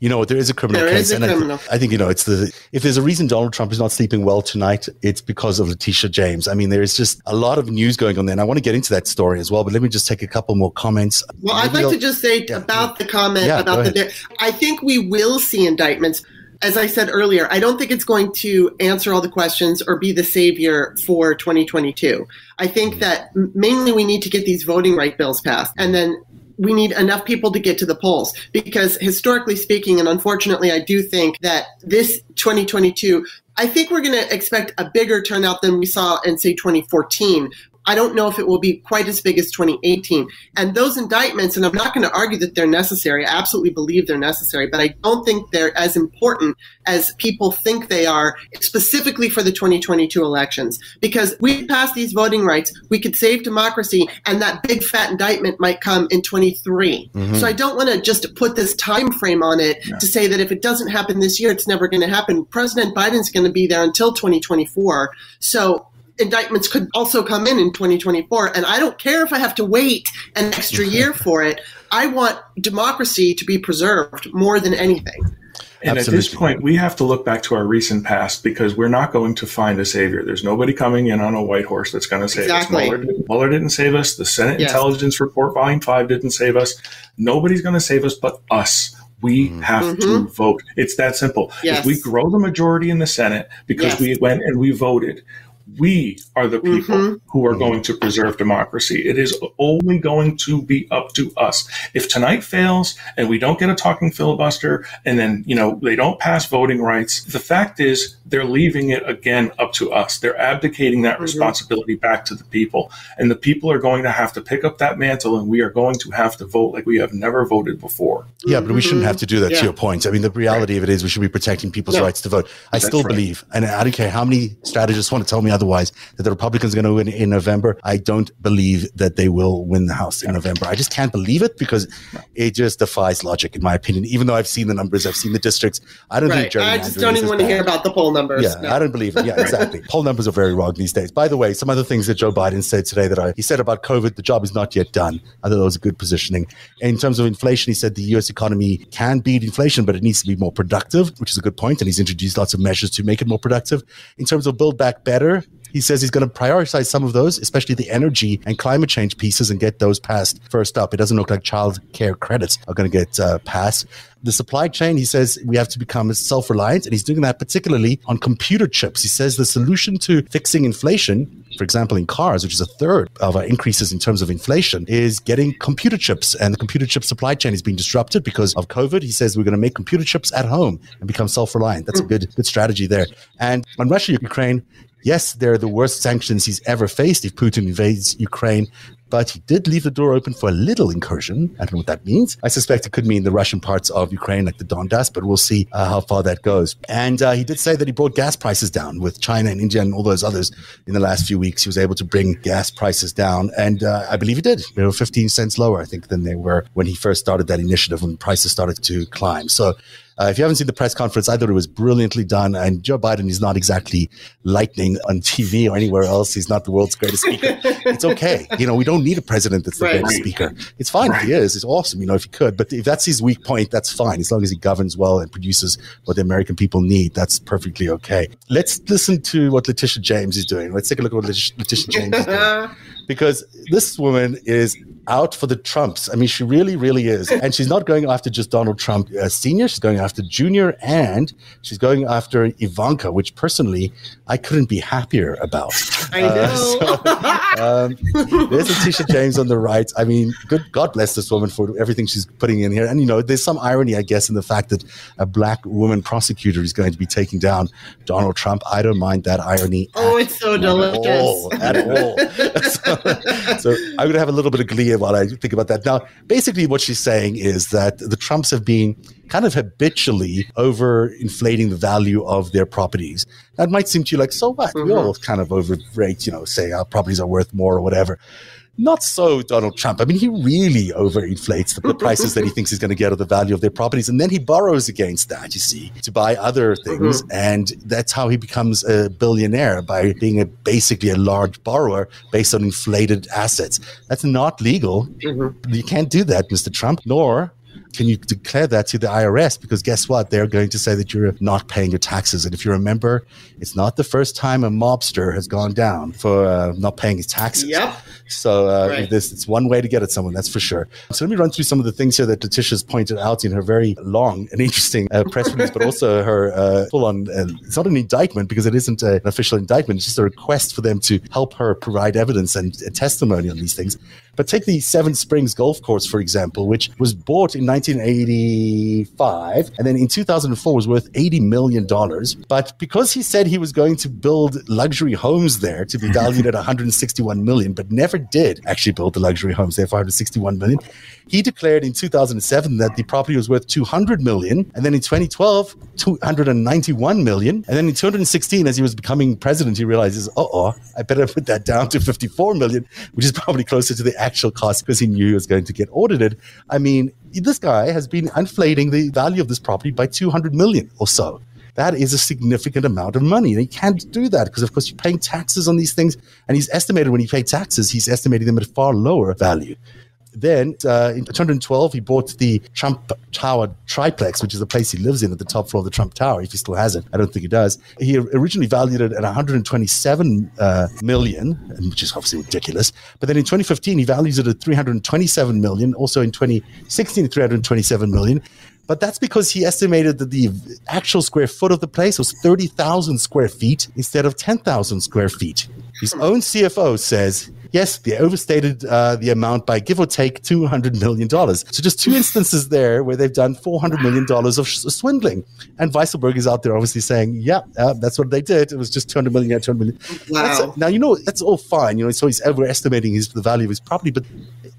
[SPEAKER 1] you know, there is a criminal
[SPEAKER 3] there
[SPEAKER 1] case.
[SPEAKER 3] and criminal.
[SPEAKER 1] I, I, think, you know, it's the, if there's a reason Donald Trump is not sleeping well tonight, it's because of Letitia James. I mean, there's just a lot of news going on there. And I want to get into that story as well, but let me just take a couple more comments.
[SPEAKER 3] Well, Maybe I'd like I'll, to just say yeah, about the comment yeah, about the, I think we will see indictments as I said earlier, I don't think it's going to answer all the questions or be the savior for 2022. I think mm. that mainly we need to get these voting right bills passed and then we need enough people to get to the polls. Because historically speaking and unfortunately i do think that this 2022 i think we're going to expect a bigger turnout than we saw in say 2014 I don't know if it will be quite as big as 2018. And those indictments, and I'm not going to argue that they're necessary. I absolutely believe they're necessary, but I don't think they're as important as people think they are, specifically for the 2022 elections. Because we pass these voting rights, we could save democracy, and that big fat indictment might come in 23. Mm-hmm. So I don't want to just put this time frame on it yeah. to say that if it doesn't happen this year, it's never going to happen. President Biden's going to be there until 2024. So indictments could also come in in 2024. And I don't care if I have to wait an extra year for it. I want democracy to be preserved more than anything.
[SPEAKER 2] And Absolutely. at this point, we have to look back to our recent past because we're not going to find a savior. There's nobody coming in on a white horse that's going to save
[SPEAKER 3] exactly.
[SPEAKER 2] us. Mueller, Mueller, didn't save us. The Senate yes. Intelligence Report, Volume 5, didn't save us. Nobody's going to save us but us. We mm-hmm. have mm-hmm. to vote. It's that simple.
[SPEAKER 3] Yes.
[SPEAKER 2] If we grow the majority in the Senate because yes. we went and we voted, we are the people mm-hmm. who are going to preserve democracy. It is only going to be up to us. If tonight fails and we don't get a talking filibuster and then, you know, they don't pass voting rights, the fact is they're leaving it again up to us. They're abdicating that mm-hmm. responsibility back to the people. And the people are going to have to pick up that mantle and we are going to have to vote like we have never voted before.
[SPEAKER 1] Yeah, but we shouldn't have to do that yeah. to your point. I mean, the reality right. of it is we should be protecting people's no. rights to vote. I That's still right. believe, and I don't care how many strategists want to tell me otherwise, that the Republicans are going to win in November. I don't believe that they will win the House in November. I just can't believe it because it just defies logic, in my opinion. Even though I've seen the numbers, I've seen the districts. I don't right. think
[SPEAKER 3] I just don't even want to hear about the poll numbers.
[SPEAKER 1] Yeah, no. I don't believe it. Yeah, exactly. poll numbers are very wrong these days. By the way, some other things that Joe Biden said today that I, he said about COVID, the job is not yet done. I thought that was a good positioning. In terms of inflation, he said the U.S. economy can beat inflation, but it needs to be more productive, which is a good point. And he's introduced lots of measures to make it more productive. In terms of build back better, he says he's going to prioritize some of those, especially the energy and climate change pieces, and get those passed first up. It doesn't look like child care credits are going to get uh, passed. The supply chain, he says, we have to become self reliant, and he's doing that particularly on computer chips. He says the solution to fixing inflation, for example, in cars, which is a third of our increases in terms of inflation, is getting computer chips. And the computer chip supply chain is being disrupted because of COVID. He says we're going to make computer chips at home and become self reliant. That's a good, good strategy there. And on Russia, Ukraine, Yes, they're the worst sanctions he's ever faced if Putin invades Ukraine, but he did leave the door open for a little incursion. I don't know what that means. I suspect it could mean the Russian parts of Ukraine, like the Donbass, but we'll see uh, how far that goes. And uh, he did say that he brought gas prices down with China and India and all those others in the last few weeks. He was able to bring gas prices down, and uh, I believe he did. They were 15 cents lower, I think, than they were when he first started that initiative when prices started to climb. So uh, if you haven't seen the press conference, I thought it was brilliantly done. And Joe Biden is not exactly lightning on TV or anywhere else. He's not the world's greatest speaker. it's okay. You know, we don't need a president that's the right. greatest speaker. It's fine right. if he is. It's awesome, you know, if he could. But if that's his weak point, that's fine. As long as he governs well and produces what the American people need, that's perfectly okay. Let's listen to what Letitia James is doing. Let's take a look at what Letitia James is doing. Because this woman is out for the Trumps. I mean, she really, really is. And she's not going after just Donald Trump uh, Sr., she's going after Junior, and she's going after Ivanka, which personally I couldn't be happier about.
[SPEAKER 3] I uh, know.
[SPEAKER 1] So, um, there's Letitia James on the right. I mean, good God bless this woman for everything she's putting in here. And, you know, there's some irony, I guess, in the fact that a black woman prosecutor is going to be taking down Donald Trump. I don't mind that irony.
[SPEAKER 3] Oh, it's so delicious.
[SPEAKER 1] All, at all. so, so I'm going to have a little bit of glee while I think about that. Now, basically, what she's saying is that the Trumps have been kind of habitually over inflating the value of their properties. That might seem to you like, so what? Mm-hmm. We all kind of overrate, you know, say our properties are worth more or whatever. Not so Donald Trump. I mean, he really overinflates the, the prices that he thinks he's going to get of the value of their properties. And then he borrows against that, you see, to buy other things. Mm-hmm. And that's how he becomes a billionaire by being a, basically a large borrower based on inflated assets. That's not legal. Mm-hmm. You can't do that, Mr. Trump, nor can you declare that to the IRS? Because guess what? They're going to say that you're not paying your taxes. And if you remember, it's not the first time a mobster has gone down for uh, not paying his taxes.
[SPEAKER 3] Yep.
[SPEAKER 1] So uh, right. this it's one way to get at someone, that's for sure. So let me run through some of the things here that Letitia's pointed out in her very long and interesting uh, press release, but also her uh, full-on. Uh, it's not an indictment because it isn't an official indictment. It's just a request for them to help her provide evidence and testimony on these things. But take the Seven Springs Golf Course, for example, which was bought in 1985 and then in 2004 was worth $80 million. But because he said he was going to build luxury homes there to be valued at 161 million, but never did actually build the luxury homes there for 161 million, he declared in 2007 that the property was worth 200 million. And then in 2012, 291 million. And then in 2016, as he was becoming president, he realizes, uh oh, I better put that down to 54 million, which is probably closer to the actual cost because he knew he was going to get audited. I mean, this guy has been inflating the value of this property by 200 million or so. That is a significant amount of money. And he can't do that because, of course, you're paying taxes on these things. And he's estimated when he paid taxes, he's estimating them at a far lower value. Then uh, in 2012, he bought the Trump Tower triplex, which is the place he lives in at the top floor of the Trump Tower, if he still has it. I don't think he does. He originally valued it at 127 uh, million, which is obviously ridiculous. But then in 2015, he values it at 327 million. Also in 2016, 327 million. But that's because he estimated that the actual square foot of the place was 30,000 square feet instead of 10,000 square feet. His own CFO says yes, they overstated uh, the amount by give or take $200 million. So just two instances there where they've done $400 million of sh- swindling. And Weisselberg is out there obviously saying, yeah, uh, that's what they did. It was just 200 million, 200 million. Wow. Now, you know, that's all fine. You know, so he's overestimating his, the value of his property, but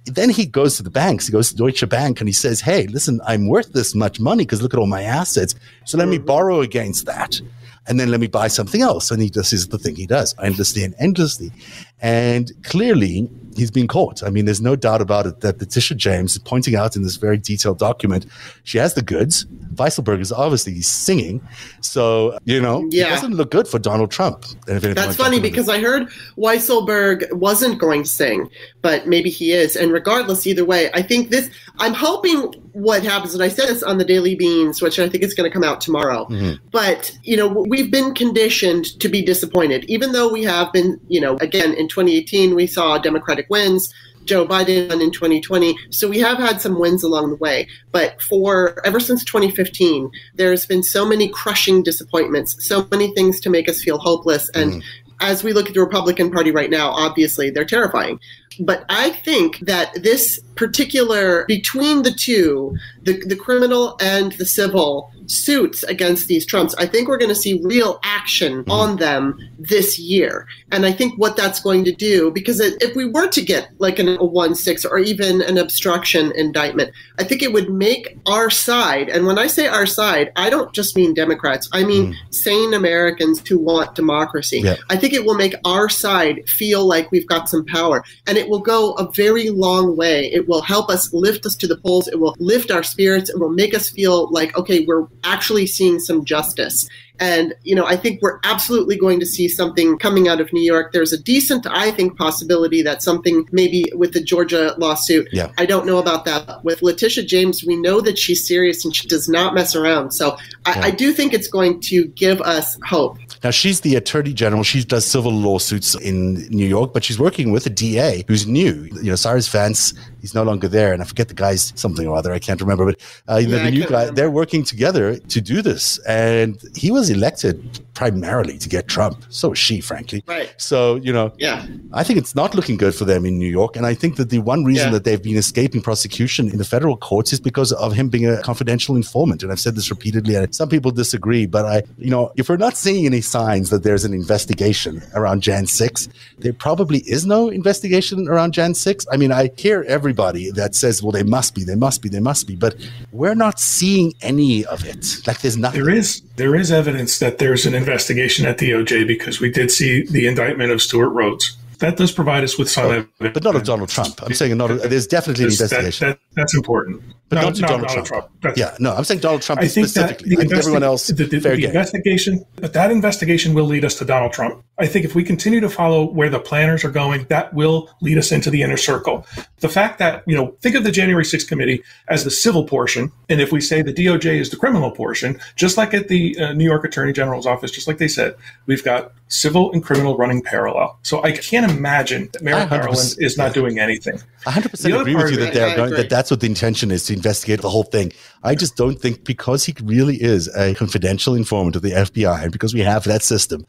[SPEAKER 1] then he goes to the banks. He goes to Deutsche Bank and he says, Hey, listen, I'm worth this much money because look at all my assets. So let me mm-hmm. borrow against that and then let me buy something else. And he this is the thing he does endlessly and endlessly. And clearly, he's been caught. I mean, there's no doubt about it that Letitia James is pointing out in this very detailed document, she has the goods. Weisselberg is obviously singing. So, you know, yeah. it doesn't look good for Donald Trump.
[SPEAKER 3] That's funny because I heard Weisselberg wasn't going to sing, but maybe he is. And regardless, either way, I think this, I'm hoping what happens, and I said this on the Daily Beans, which I think is going to come out tomorrow. Mm-hmm. But, you know, we've been conditioned to be disappointed, even though we have been, you know, again, in 2018, we saw Democratic wins. Joe Biden in 2020. So we have had some wins along the way. But for ever since 2015, there's been so many crushing disappointments, so many things to make us feel hopeless. And mm. as we look at the Republican Party right now, obviously they're terrifying. But I think that this particular, between the two, the, the criminal and the civil, suits against these Trumps, I think we're going to see real action mm-hmm. on them this year. And I think what that's going to do, because if we were to get like an, a 1 6 or even an obstruction indictment, I think it would make our side, and when I say our side, I don't just mean Democrats, I mean mm. sane Americans who want democracy. Yeah. I think it will make our side feel like we've got some power. And it will go a very long way. It will help us lift us to the polls. It will lift our spirits. It will make us feel like, okay, we're actually seeing some justice. And, you know, I think we're absolutely going to see something coming out of New York. There's a decent, I think, possibility that something maybe with the Georgia lawsuit. Yeah. I don't know about that. With Letitia James, we know that she's serious and she does not mess around. So I, yeah. I do think it's going to give us hope.
[SPEAKER 1] Now, she's the attorney general. She does civil lawsuits in New York, but she's working with a DA who's new. You know, Cyrus Vance he's no longer there, and I forget the guy's something or other. I can't remember, but uh, yeah, the new guy. Remember. They're working together to do this, and he was elected primarily to get Trump. So is she, frankly.
[SPEAKER 3] Right.
[SPEAKER 1] So you know,
[SPEAKER 3] yeah,
[SPEAKER 1] I think it's not looking good for them in New York, and I think that the one reason yeah. that they've been escaping prosecution in the federal courts is because of him being a confidential informant. And I've said this repeatedly, and some people disagree, but I, you know, if we're not seeing any signs that there's an investigation around Jan 6, there probably is no investigation around Jan 6. I mean, I hear everybody that says, well, they must be, they must be, they must be. But we're not seeing any of it. Like there's nothing.
[SPEAKER 2] There is there is evidence that there's an investigation at DOJ because we did see the indictment of Stewart Rhodes. That does provide us with some evidence.
[SPEAKER 1] But not of Donald Trump. I'm saying not, there's definitely an investigation.
[SPEAKER 2] That, that, that's important
[SPEAKER 1] but not, not, not Donald, Donald, Trump. Trump. Yeah, no, I'm saying Donald Trump I think specifically. That the I think everyone else, the, the, fair
[SPEAKER 2] the investigation, but that investigation will lead us to Donald Trump. I think if we continue to follow where the planners are going, that will lead us into the inner circle. The fact that, you know, think of the January 6th committee as the civil portion. And if we say the DOJ is the criminal portion, just like at the uh, New York Attorney General's office, just like they said, we've got civil and criminal running parallel. So I can't imagine that Merrick Garland is not doing anything.
[SPEAKER 1] 100% agree with you that they're going, that that's what the intention is to investigate the whole thing. I just don't think because he really is a confidential informant of the FBI and because we have that system,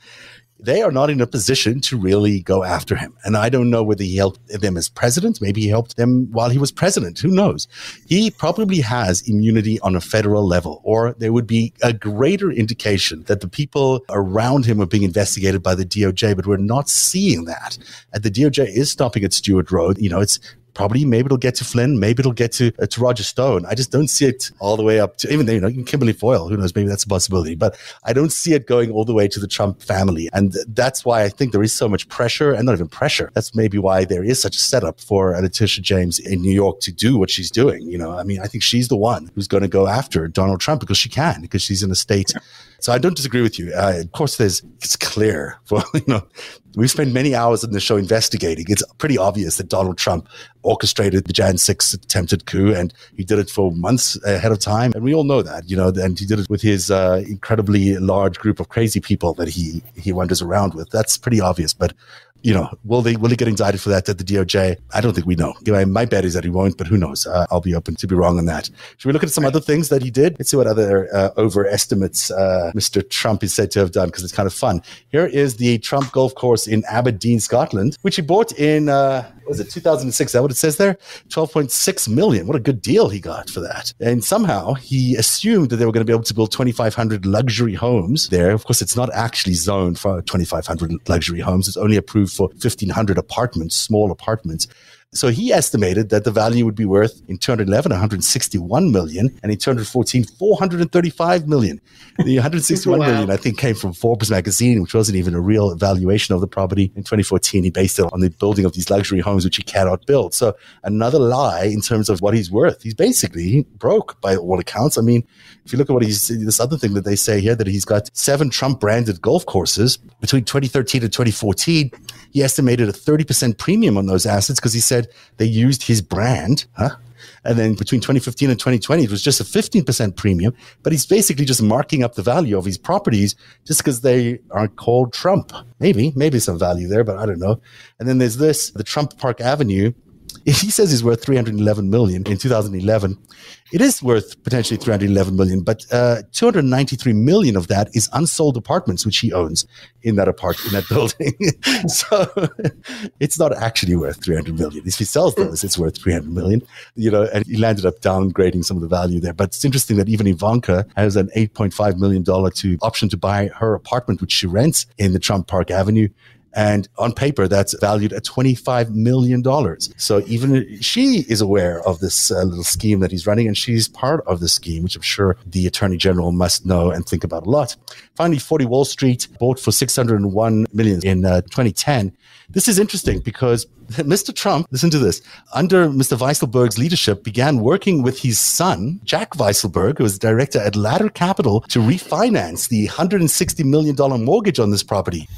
[SPEAKER 1] they are not in a position to really go after him. And I don't know whether he helped them as president. Maybe he helped them while he was president. Who knows? He probably has immunity on a federal level, or there would be a greater indication that the people around him are being investigated by the DOJ, but we're not seeing that. And the DOJ is stopping at Stewart Rhodes. You know, it's probably maybe it'll get to Flynn, maybe it'll get to uh, to Roger Stone. I just don't see it all the way up to even you know Kimberly Foyle. Who knows? Maybe that's a possibility, but I don't see it going all the way to the Trump family, and that's why I think there is so much pressure, and not even pressure. That's maybe why there is such a setup for Letitia James in New York to do what she's doing. You know, I mean, I think she's the one who's going to go after Donald Trump because she can, because she's in a state. So I don't disagree with you. Uh, of course, there's it's clear for you know we've spent many hours in the show investigating. It's pretty obvious that Donald Trump orchestrated the Jan 6 attempted coup and he did it for months ahead of time. And we all know that, you know, and he did it with his uh, incredibly large group of crazy people that he, he wanders around with. That's pretty obvious. But you know, will they will he get indicted for that at the DOJ? I don't think we know. My bet is that he won't, but who knows? Uh, I'll be open to be wrong on that. Should we look at some other things that he did? Let's see what other uh, overestimates uh, Mr. Trump is said to have done because it's kind of fun. Here is the Trump golf course in Aberdeen, Scotland, which he bought in uh, was it 2006? Is that what it says there? 12.6 million. What a good deal he got for that. And somehow he assumed that they were going to be able to build 2,500 luxury homes there. Of course, it's not actually zoned for 2,500 luxury homes. It's only approved for 1,500 apartments, small apartments. So he estimated that the value would be worth in 211, 161 million, and in 214, 435 million. The 161 wow. million, I think, came from Forbes magazine, which wasn't even a real evaluation of the property. In 2014, he based it on the building of these luxury homes, which he cannot build. So another lie in terms of what he's worth. He's basically broke by all accounts. I mean, if you look at what he's this other thing that they say here that he's got seven Trump branded golf courses between 2013 and 2014. He estimated a 30% premium on those assets because he said they used his brand. Huh? And then between 2015 and 2020, it was just a 15% premium. But he's basically just marking up the value of his properties just because they aren't called Trump. Maybe, maybe some value there, but I don't know. And then there's this, the Trump Park Avenue he says he's worth 311 million in 2011. It is worth potentially 311 million, but uh, 293 million of that is unsold apartments which he owns in that apartment in that building. so it's not actually worth 300 million. If he sells those, it's worth 300 million. You know, and he landed up downgrading some of the value there. But it's interesting that even Ivanka has an 8.5 million dollar to option to buy her apartment which she rents in the Trump Park Avenue and on paper, that's valued at $25 million. So even she is aware of this uh, little scheme that he's running, and she's part of the scheme, which I'm sure the attorney general must know and think about a lot. Finally, 40 Wall Street bought for 601 million in uh, 2010. This is interesting because Mr. Trump, listen to this, under Mr. Weisselberg's leadership, began working with his son, Jack Weisselberg, who was director at Ladder Capital, to refinance the $160 million mortgage on this property.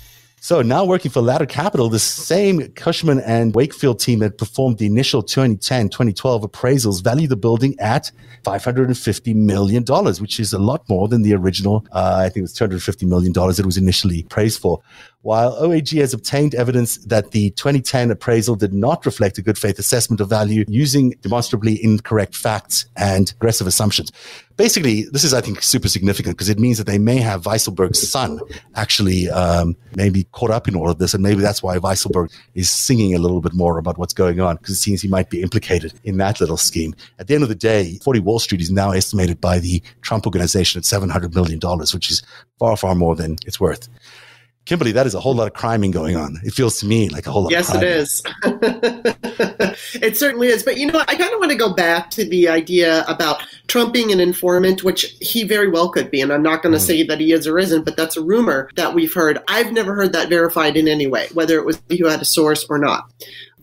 [SPEAKER 1] So now working for Ladder Capital, the same Cushman and Wakefield team that performed the initial 2010, 2012 appraisals value the building at $550 million, which is a lot more than the original, uh, I think it was $250 million it was initially praised for. While OAG has obtained evidence that the 2010 appraisal did not reflect a good faith assessment of value using demonstrably incorrect facts and aggressive assumptions. Basically, this is, I think, super significant because it means that they may have Weisselberg's son actually um, maybe caught up in all of this. And maybe that's why Weisselberg is singing a little bit more about what's going on because it seems he might be implicated in that little scheme. At the end of the day, 40 Wall Street is now estimated by the Trump organization at $700 million, which is far, far more than it's worth. Kimberly, that is a whole lot of criming going on. It feels to me like a whole lot.
[SPEAKER 3] Yes, it is. it certainly is. But you know, I kind of want to go back to the idea about Trump being an informant, which he very well could be. And I'm not going to mm. say that he is or isn't, but that's a rumor that we've heard. I've never heard that verified in any way, whether it was who had a source or not.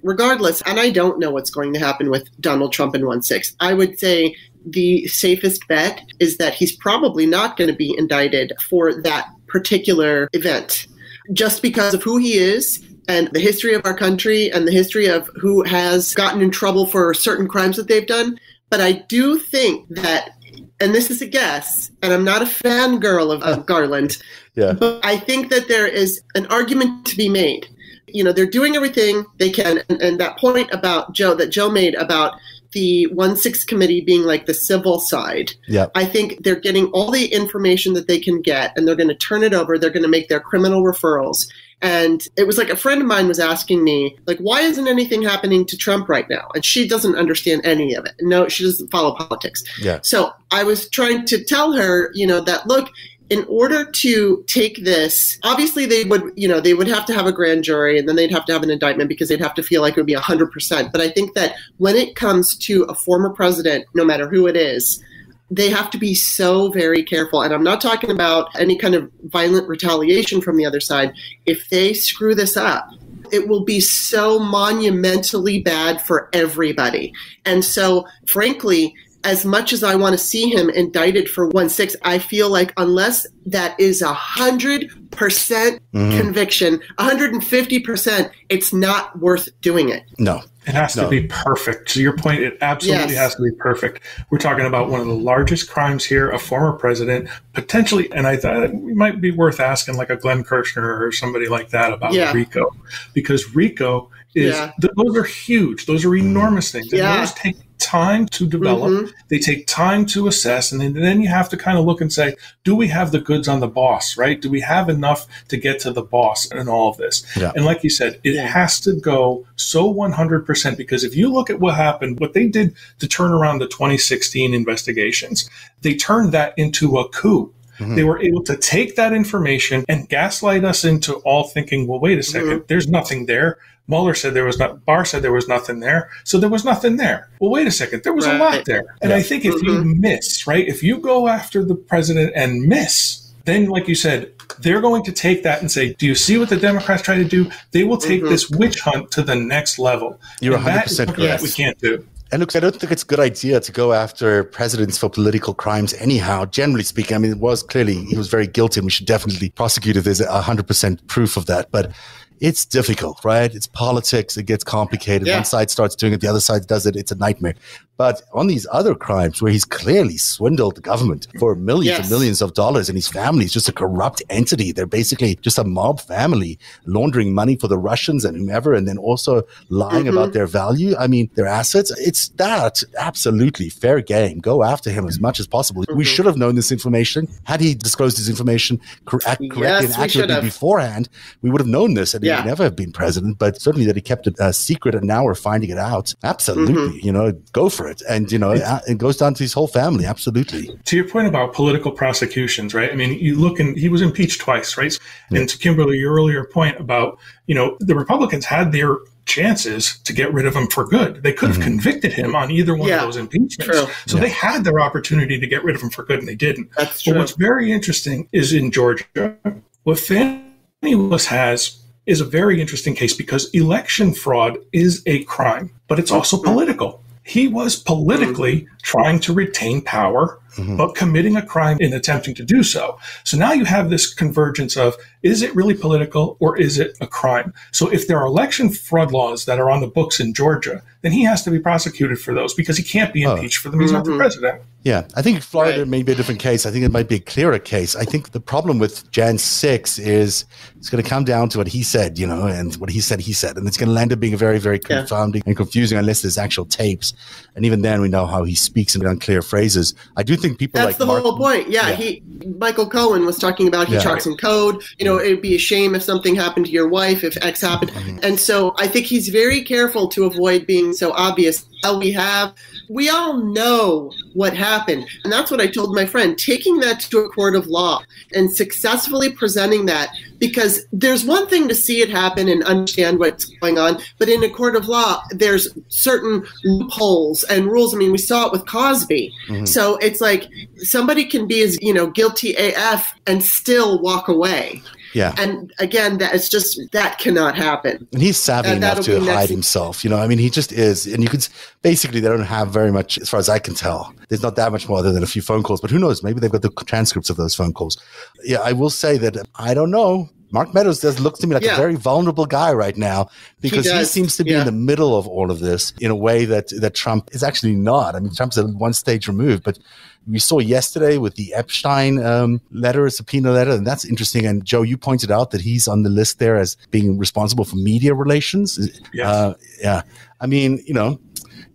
[SPEAKER 3] Regardless, and I don't know what's going to happen with Donald Trump in 1 6. I would say the safest bet is that he's probably not going to be indicted for that particular event just because of who he is and the history of our country and the history of who has gotten in trouble for certain crimes that they've done. But I do think that, and this is a guess, and I'm not a fangirl of, of Garland, yeah. but I think that there is an argument to be made. You know, they're doing everything they can. And, and that point about Joe, that Joe made about the 1 6 committee being like the civil side.
[SPEAKER 1] Yeah.
[SPEAKER 3] I think they're getting all the information that they can get and they're going to turn it over. They're going to make their criminal referrals. And it was like a friend of mine was asking me, like, why isn't anything happening to Trump right now? And she doesn't understand any of it. No, she doesn't follow politics.
[SPEAKER 1] Yeah.
[SPEAKER 3] So I was trying to tell her, you know, that look, in order to take this, obviously they would, you know, they would have to have a grand jury and then they'd have to have an indictment because they'd have to feel like it would be 100%. But I think that when it comes to a former president, no matter who it is, they have to be so very careful. And I'm not talking about any kind of violent retaliation from the other side. If they screw this up, it will be so monumentally bad for everybody. And so, frankly, as much as I want to see him indicted for one six, I feel like unless that is a hundred percent mm-hmm. conviction, 150 percent, it's not worth doing it.
[SPEAKER 1] No,
[SPEAKER 2] it has no. to be perfect. To your point, it absolutely yes. has to be perfect. We're talking about one of the largest crimes here, a former president, potentially, and I thought it might be worth asking like a Glenn Kirshner or somebody like that about yeah. RICO, because RICO is yeah. th- those are huge. Those are enormous things. And yeah. those take time to develop. Mm-hmm. They take time to assess. And then, then you have to kind of look and say, do we have the goods on the boss, right? Do we have enough to get to the boss and all of this? Yeah. And like you said, it has to go so 100% because if you look at what happened, what they did to turn around the 2016 investigations, they turned that into a coup. Mm-hmm. They were able to take that information and gaslight us into all thinking, well, wait a 2nd mm-hmm. there's nothing there. Mueller said there was not, Barr said there was nothing there. So there was nothing there. Well, wait a second. There was right. a lot there. And yeah. I think if mm-hmm. you miss, right, if you go after the president and miss, then, like you said, they're going to take that and say, Do you see what the Democrats try to do? They will take mm-hmm. this witch hunt to the next level.
[SPEAKER 1] You're 100% correct.
[SPEAKER 2] we can't do.
[SPEAKER 1] And look, I don't think it's a good idea to go after presidents for political crimes anyhow, generally speaking. I mean, it was clearly, he was very guilty and we should definitely prosecute if there's 100% proof of that. But it's difficult, right? It's politics. It gets complicated. Yeah. One side starts doing it, the other side does it. It's a nightmare. But on these other crimes where he's clearly swindled the government for millions yes. and millions of dollars and his family is just a corrupt entity. They're basically just a mob family laundering money for the Russians and whomever, and then also lying mm-hmm. about their value. I mean, their assets. It's that absolutely fair game. Go after him as much as possible. Mm-hmm. We should have known this information. Had he disclosed his information cor- correctly yes, and accurately beforehand, we would have known this and yeah. he would never have been president. But certainly that he kept it a secret and now we're finding it out. Absolutely. Mm-hmm. You know, go for it. And, you know, it, it goes down to his whole family. Absolutely.
[SPEAKER 2] To your point about political prosecutions, right? I mean, you look and he was impeached twice, right? Yeah. And to Kimberly, your earlier point about, you know, the Republicans had their chances to get rid of him for good. They could have mm-hmm. convicted him on either one yeah, of those impeachments. True. So yeah. they had their opportunity to get rid of him for good and they didn't.
[SPEAKER 3] That's true.
[SPEAKER 2] But what's very interesting is in Georgia, what Fani Willis has is a very interesting case because election fraud is a crime, but it's also mm-hmm. political. He was politically mm-hmm. trying to retain power, mm-hmm. but committing a crime in attempting to do so. So now you have this convergence of is it really political or is it a crime? So if there are election fraud laws that are on the books in Georgia, then he has to be prosecuted for those because he can't be impeached oh. for them. He's mm-hmm. not the president.
[SPEAKER 1] Yeah, I think Florida right. may be a different case. I think it might be a clearer case. I think the problem with Jan 6 is it's going to come down to what he said, you know, and what he said, he said. And it's going to end up being very, very confounding yeah. and confusing unless there's actual tapes. And even then, we know how he speaks in unclear phrases. I do think people
[SPEAKER 3] That's
[SPEAKER 1] like
[SPEAKER 3] the whole point. Yeah, yeah, he Michael Cohen was talking about he yeah. talks in code. You know, it'd be a shame if something happened to your wife, if X happened. Mm-hmm. And so I think he's very careful to avoid being so obvious. How we have we all know what happened. And that's what I told my friend taking that to a court of law and successfully presenting that. Because there's one thing to see it happen and understand what's going on, but in a court of law, there's certain loopholes and rules. I mean, we saw it with Cosby. Mm-hmm. So it's like somebody can be as, you know, guilty AF and still walk away.
[SPEAKER 1] Yeah.
[SPEAKER 3] And again, that it's just that cannot happen.
[SPEAKER 1] And he's savvy and enough to hide himself. You know, I mean, he just is. And you can basically they don't have very much, as far as I can tell. There's not that much more other than a few phone calls. But who knows? Maybe they've got the transcripts of those phone calls. Yeah, I will say that I don't know. Mark Meadows does look to me like yeah. a very vulnerable guy right now because he, he seems to be yeah. in the middle of all of this in a way that that Trump is actually not. I mean, Trump's at one stage removed, but we saw yesterday with the Epshteyn um, letter, subpoena letter, and that's interesting. And Joe, you pointed out that he's on the list there as being responsible for media relations.
[SPEAKER 2] Yes. Uh,
[SPEAKER 1] yeah. I mean, you know,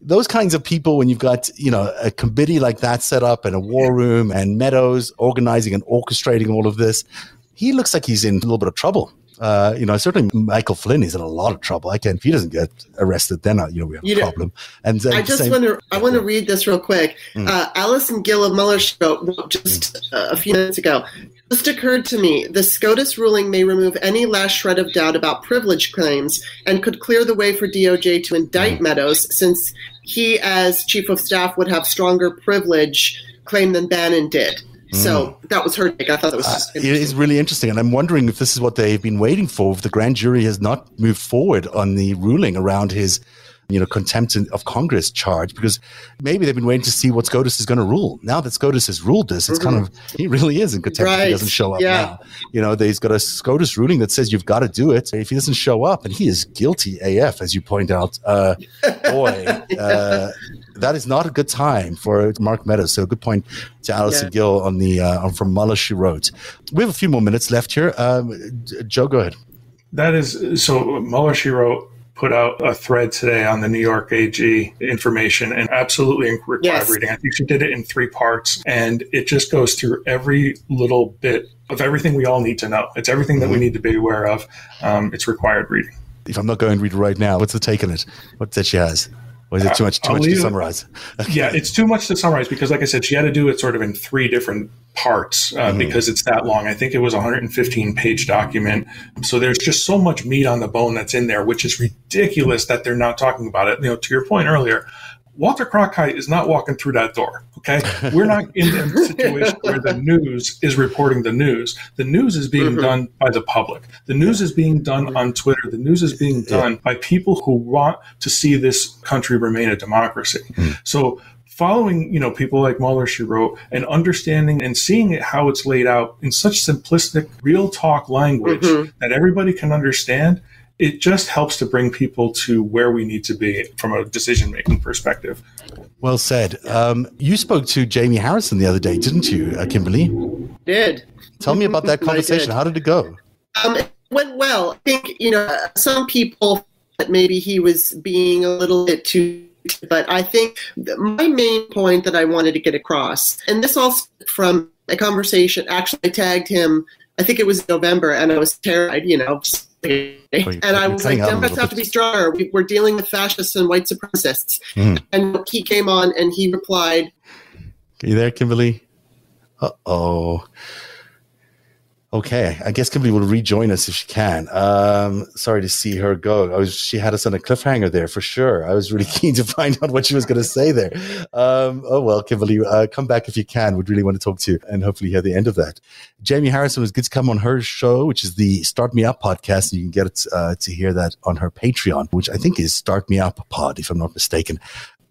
[SPEAKER 1] those kinds of people, when you've got, you know, a committee like that set up and a war room and Meadows organizing and orchestrating all of this, he looks like he's in a little bit of trouble. Uh, you know, certainly Michael Flynn is in a lot of trouble. I can if he doesn't get arrested, then uh, you know we have you a know, problem.
[SPEAKER 3] And uh, I just want to I want to read this real quick. Mm. Uh, Allison Gill of Mueller wrote just mm. a few minutes ago. Just occurred to me the SCOTUS ruling may remove any last shred of doubt about privilege claims and could clear the way for DOJ to indict mm. Meadows, since he, as chief of staff, would have stronger privilege claim than Bannon did. So mm. that was her take. I thought it was. Uh,
[SPEAKER 1] it is really interesting, and I'm wondering if this is what they've been waiting for. If the grand jury has not moved forward on the ruling around his you know, contempt of Congress charge because maybe they've been waiting to see what SCOTUS is going to rule. Now that SCOTUS has ruled this, it's mm-hmm. kind of, he really is in contempt right. if he doesn't show up yeah. now. You know, he's got a SCOTUS ruling that says you've got to do it. If he doesn't show up, and he is guilty AF, as you point out, uh, boy, uh, that is not a good time for Mark Meadows. So good point to Allison yeah. Gill on the uh, from Mueller she wrote. We have a few more minutes left here. Um, Joe, go ahead.
[SPEAKER 2] That is so. Mueller she wrote put out a thread today on the New York AG information and absolutely required yes. reading. I think she did it in three parts and it just goes through every little bit of everything we all need to know. It's everything that we mm-hmm. need to be aware of. Um, it's required reading.
[SPEAKER 1] If I'm not going to read it right now, what's the take on it? What that she has? Is it too much too much to summarize?
[SPEAKER 2] yeah, it's too much to summarize because, like I said, she had to do it sort of in three different parts uh, mm-hmm. because it's that long. I think it was a 115 page document. So there's just so much meat on the bone that's in there, which is ridiculous that they're not talking about it. You know, to your point earlier, Walter Cronkite is not walking through that door. Okay. We're not in a situation where the news is reporting the news. The news is being mm-hmm. done by the public. The news is being done on Twitter. The news is being done yeah. by people who want to see this country remain a democracy. Mm. So following, you know, people like Mueller, she wrote, and understanding and seeing it how it's laid out in such simplistic, real talk language mm-hmm. that everybody can understand it just helps to bring people to where we need to be from a decision making perspective.
[SPEAKER 1] Well said. Um, you spoke to Jamie Harrison the other day, didn't you, uh, Kimberly?
[SPEAKER 3] Did.
[SPEAKER 1] Tell me about that conversation. Did. How did it go?
[SPEAKER 3] Um, it went well. I think, you know, some people that maybe he was being a little bit too but I think my main point that I wanted to get across, and this all from a conversation. Actually, I tagged him. I think it was November, and I was terrified. You know, and I was like, Democrats have to be stronger. We, are dealing with fascists and white supremacists. Mm. And he came on and he replied,
[SPEAKER 1] Are you there, Kimberly? Uh oh. Okay, I guess Kimberly will rejoin us if she can. Um, sorry to see her go. I was she had us on a cliffhanger there for sure. I was really keen to find out what she was going to say there. Um, oh well, Kimberly, uh, come back if you can. We'd really want to talk to you and hopefully hear the end of that. Jamie Harrison was good to come on her show, which is the Start Me Up podcast, and you can get uh, to hear that on her Patreon, which I think is Start Me Up Pod, if I'm not mistaken.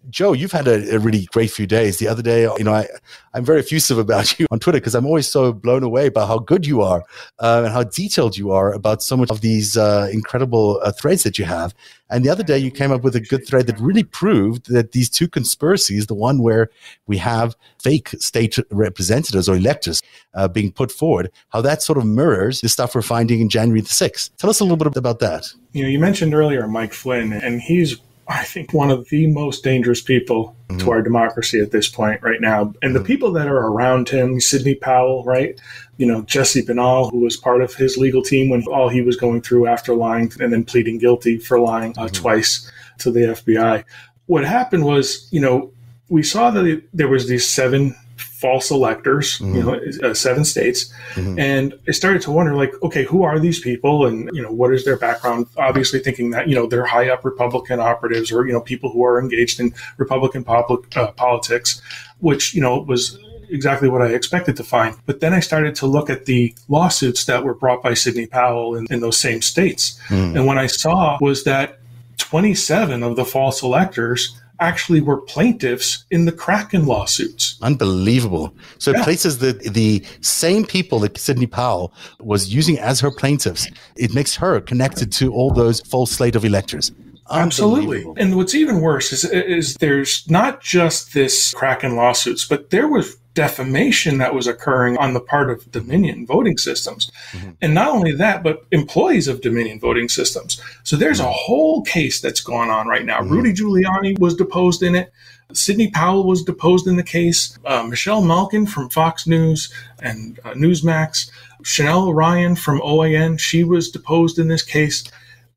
[SPEAKER 1] Joe, you've had a, a, really great few days. The other day, you know, I, I'm very effusive about you on Twitter because I'm always so blown away by how good you are uh, and how detailed you are about so much of these uh, incredible uh, threads that you have. And the other day, you came up with a good thread that really proved that these two conspiracies, the one where we have fake state representatives or electors uh, being put forward, how that sort of mirrors the stuff we're finding in January the 6th. Tell us a little bit about that.
[SPEAKER 2] You know, you mentioned earlier Mike Flynn, and he's I think, one of the most dangerous people mm-hmm. to our democracy at this point right now. And the mm-hmm. people that are around him, Sidney Powell, right? You know, Jesse Binnall, who was part of his legal team when all he was going through after lying and then pleading guilty for lying uh, mm-hmm. twice to the FBI. What happened was, you know, we saw that there was these seven false electors, mm-hmm. you know, uh, seven states. Mm-hmm. And I started to wonder, like, okay, who are these people, and you know, what is their background? Obviously, thinking that you know they're high up Republican operatives or you know people who are engaged in Republican public, uh, politics, which you know was exactly what I expected to find. But then I started to look at the lawsuits that were brought by Sidney Powell in, in those same states, mm. and what I saw was that 27 of the false electors actually were plaintiffs in the Kraken lawsuits.
[SPEAKER 1] Unbelievable. So yeah. it places the the same people that Sidney Powell was using as her plaintiffs. It makes her connected to all those false slate of electors.
[SPEAKER 2] Absolutely. And what's even worse is, is there's not just this Kraken lawsuits, but there was defamation that was occurring on the part of Dominion voting systems. Mm-hmm. And not only that, but employees of Dominion voting systems. So there's a mm-hmm. whole case that's going on right now. Mm-hmm. Rudy Giuliani was deposed in it. Sidney Powell was deposed in the case. Uh, Michelle Malkin from Fox News and uh, Newsmax. Chanel Rion from OAN, she was deposed in this case.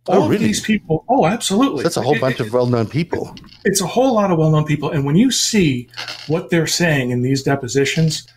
[SPEAKER 2] Oh, all really? these people. Oh, absolutely.
[SPEAKER 1] So that's a whole it, bunch it, of well-known people.
[SPEAKER 2] It's a whole lot of well-known people, and when you see what they're saying in these depositions,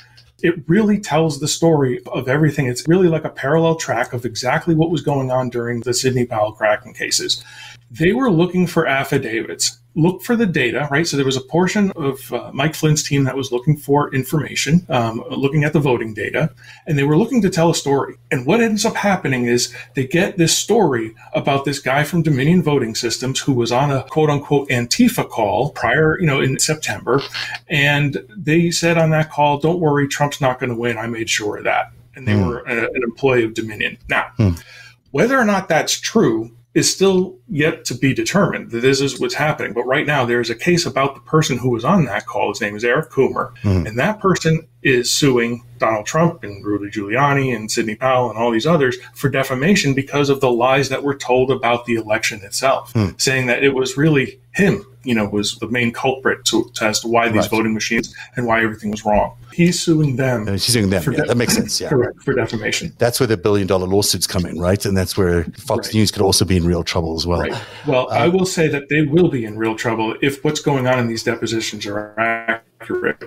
[SPEAKER 2] it really tells the story of everything. It's really like a parallel track of exactly what was going on during the Sidney Powell Kraken cases. they were looking for affidavits look for the data, right? So there was a portion of uh, Mike Flynn's team that was looking for information, um, looking at the voting data, and they were looking to tell a story. And what ends up happening is they get this story about this guy from Dominion Voting Systems who was on a quote unquote Antifa call prior, you know, in September. And they said on that call, don't worry, Trump's not going to win. I made sure of that. And they mm. were a, an employee of Dominion. Now, mm. whether or not that's true is still yet to be determined. This is what's happening. But right now, there's a case about the person who was on that call. His name is Eric Coomer. Mm-hmm. And that person is suing Donald Trump and Rudy Giuliani and Sidney Powell and all these others for defamation because of the lies that were told about the election itself, mm. saying that it was really him you know, was the main culprit to, to as to why these right. voting machines and why everything was wrong. He's suing them.
[SPEAKER 1] He's suing them. Yeah, that makes sense. Yeah,
[SPEAKER 2] correct for defamation.
[SPEAKER 1] That's where the billion dollar lawsuits come in, right? And that's where Fox right. News could also be in real trouble as well. Right.
[SPEAKER 2] Well, uh, I will say that they will be in real trouble if what's going on in these depositions are accurate.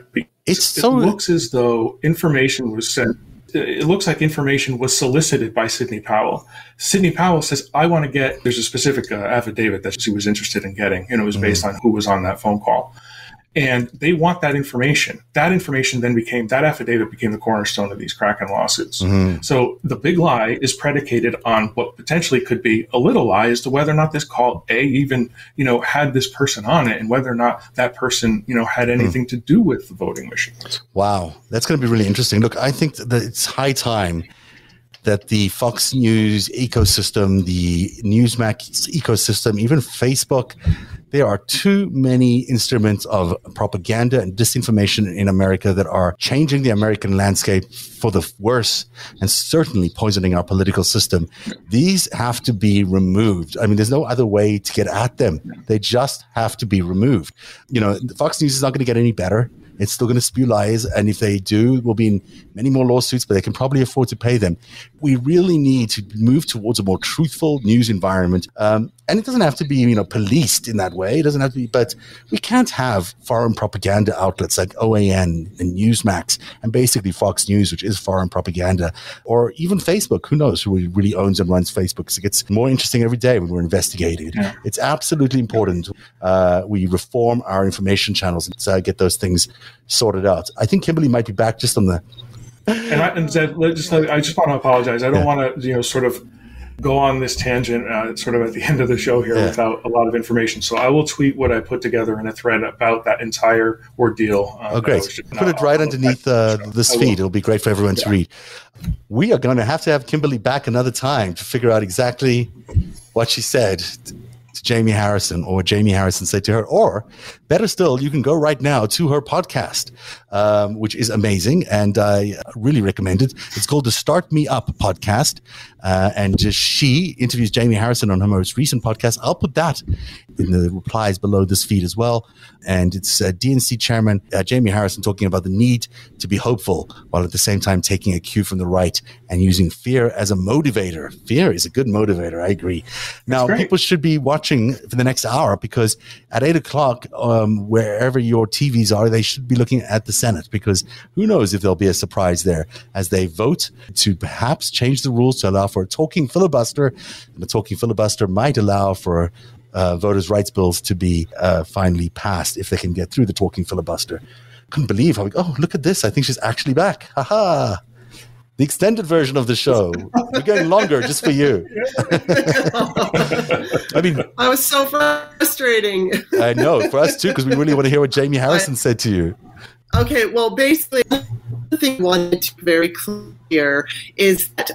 [SPEAKER 2] It's so, it looks as though information was sent it looks like information was solicited by Sidney Powell. Sidney Powell says, I want to get, there's a specific uh, affidavit that she was interested in getting, and it was based mm-hmm. on who was on that phone call and they want that information. That information then became that affidavit became the cornerstone of these Kraken lawsuits. Mm-hmm. So the big lie is predicated on what potentially could be a little lie as to whether or not this call a even you know had this person on it and whether or not that person you know had anything mm. to do with the voting machines.
[SPEAKER 1] Wow, that's going to be really interesting. Look, I think that it's high time that the Fox News ecosystem, the Newsmax ecosystem, even Facebook, there are too many instruments of propaganda and disinformation in America that are changing the American landscape for the worse and certainly poisoning our political system. These have to be removed. I mean, there's no other way to get at them. They just have to be removed. You know, Fox News is not going to get any better. It's still going to spew lies. And if they do, we'll be in many more lawsuits, but they can probably afford to pay them. We really need to move towards a more truthful news environment. Um, and it doesn't have to be, you know, policed in that way. It doesn't have to be, but we can't have foreign propaganda outlets like OAN and Newsmax and basically Fox News, which is foreign propaganda, or even Facebook. Who knows who really owns and runs Facebook? Because it gets more interesting every day when we're investigating Yeah. It's absolutely important uh, we reform our information channels and uh, get those things sorted out. I think Kimberly might be back just on the.
[SPEAKER 2] and I, and just, I just want to apologize. I don't yeah. want to, you know, sort of go on this tangent uh, sort of at the end of the show here yeah. without a lot of information. So I will tweet what I put together in a thread about that entire ordeal.
[SPEAKER 1] Uh, oh, great. Put it right underneath uh, this feed. It'll be great for everyone yeah. to read. We are going to have to have Kimberly back another time to figure out exactly what she said to Jamie Harrison or what Jamie Harrison said to her. Or better still, you can go right now to her podcast, um, which is amazing. And I really recommend it. It's called the Start Me Up podcast. Uh, and she interviews Jamie Harrison on her most recent podcast. I'll put that in the replies below this feed as well. And it's uh, DNC chairman uh, Jamie Harrison talking about the need to be hopeful while at the same time taking a cue from the right and using fear as a motivator. Fear is a good motivator. I agree. Now, people should be watching for the next hour because at eight o'clock, um, wherever your TVs are, they should be looking at the Senate because who knows if there'll be a surprise there as they vote to perhaps change the rules to allow for a talking filibuster. And the talking filibuster might allow for uh, voters' rights bills to be uh, finally passed if they can get through the talking filibuster. Couldn't believe how, we, oh, look at this. I think she's actually back. Ha ha the extended version of the show. We're going longer just for you. I mean,
[SPEAKER 3] I was so frustrating.
[SPEAKER 1] I know for us too, because we really want to hear what Jamie Harrison I, said to you.
[SPEAKER 3] Okay, well, basically, the thing I wanted to be very clear is that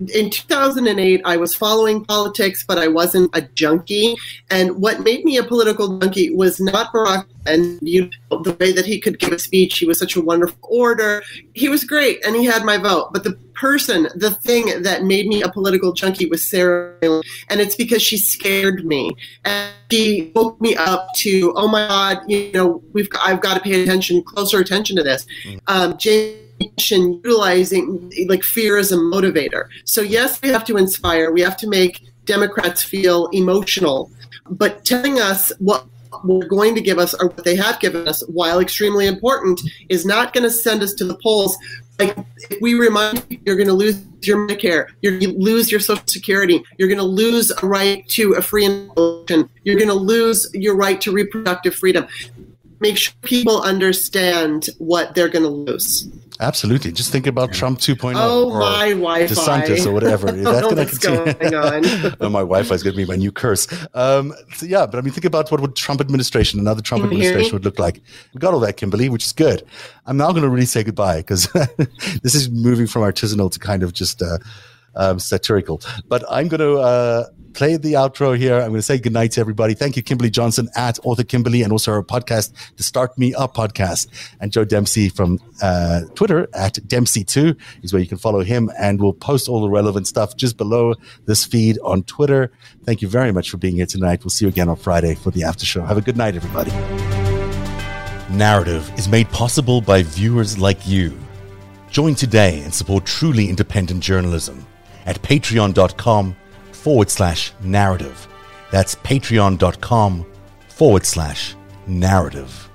[SPEAKER 3] in 2008, I was following politics, but I wasn't a junkie. And what made me a political junkie was not Barack and you know, the way that he could give a speech. He was such a wonderful orator. He was great, and he had my vote. But the person, the thing that made me a political junkie was Sarah, and it's because she scared me and she woke me up to, oh my God, you know, we've I've got to pay attention, closer attention to this. Mm. Um, James utilizing like fear as a motivator. So yes, we have to inspire. We have to make Democrats feel emotional, but telling us what we're going to give us or what they have given us, while extremely important, is not going to send us to the polls. Like if we remind you you're going to lose your Medicare. You're going to lose your Social Security. You're going to lose a right to a free abortion. You're going to lose your right to reproductive freedom. Make sure people understand what they're going to lose.
[SPEAKER 1] Absolutely. Just think about Trump 2.0
[SPEAKER 3] oh, or my Wi-Fi.
[SPEAKER 1] DeSantis or whatever. Is that going to continue? oh, my Wi-Fi is going to be my new curse. Um, so yeah, but I mean, think about what would Trump administration, another Trump administration would look like. We got all that, Kimberly, which is good. I'm now going to really say goodbye because this is moving from artisanal to kind of just uh, um, satirical. But I'm going to uh, play the outro here. I'm going to say goodnight to everybody. Thank you, Kimberly Johnson at Author Kimberly and also our podcast, the Start Me Up podcast. And Joe Dempsey from uh, Twitter at Dempsey2 is where you can follow him. And we'll post all the relevant stuff just below this feed on Twitter. Thank you very much for being here tonight. We'll see you again on Friday for the after show. Have a good night, everybody. Narativ is made possible by viewers like you. Join today and support truly independent journalism at patreon.com forward slash narativ. That's patreon.com forward slash narativ.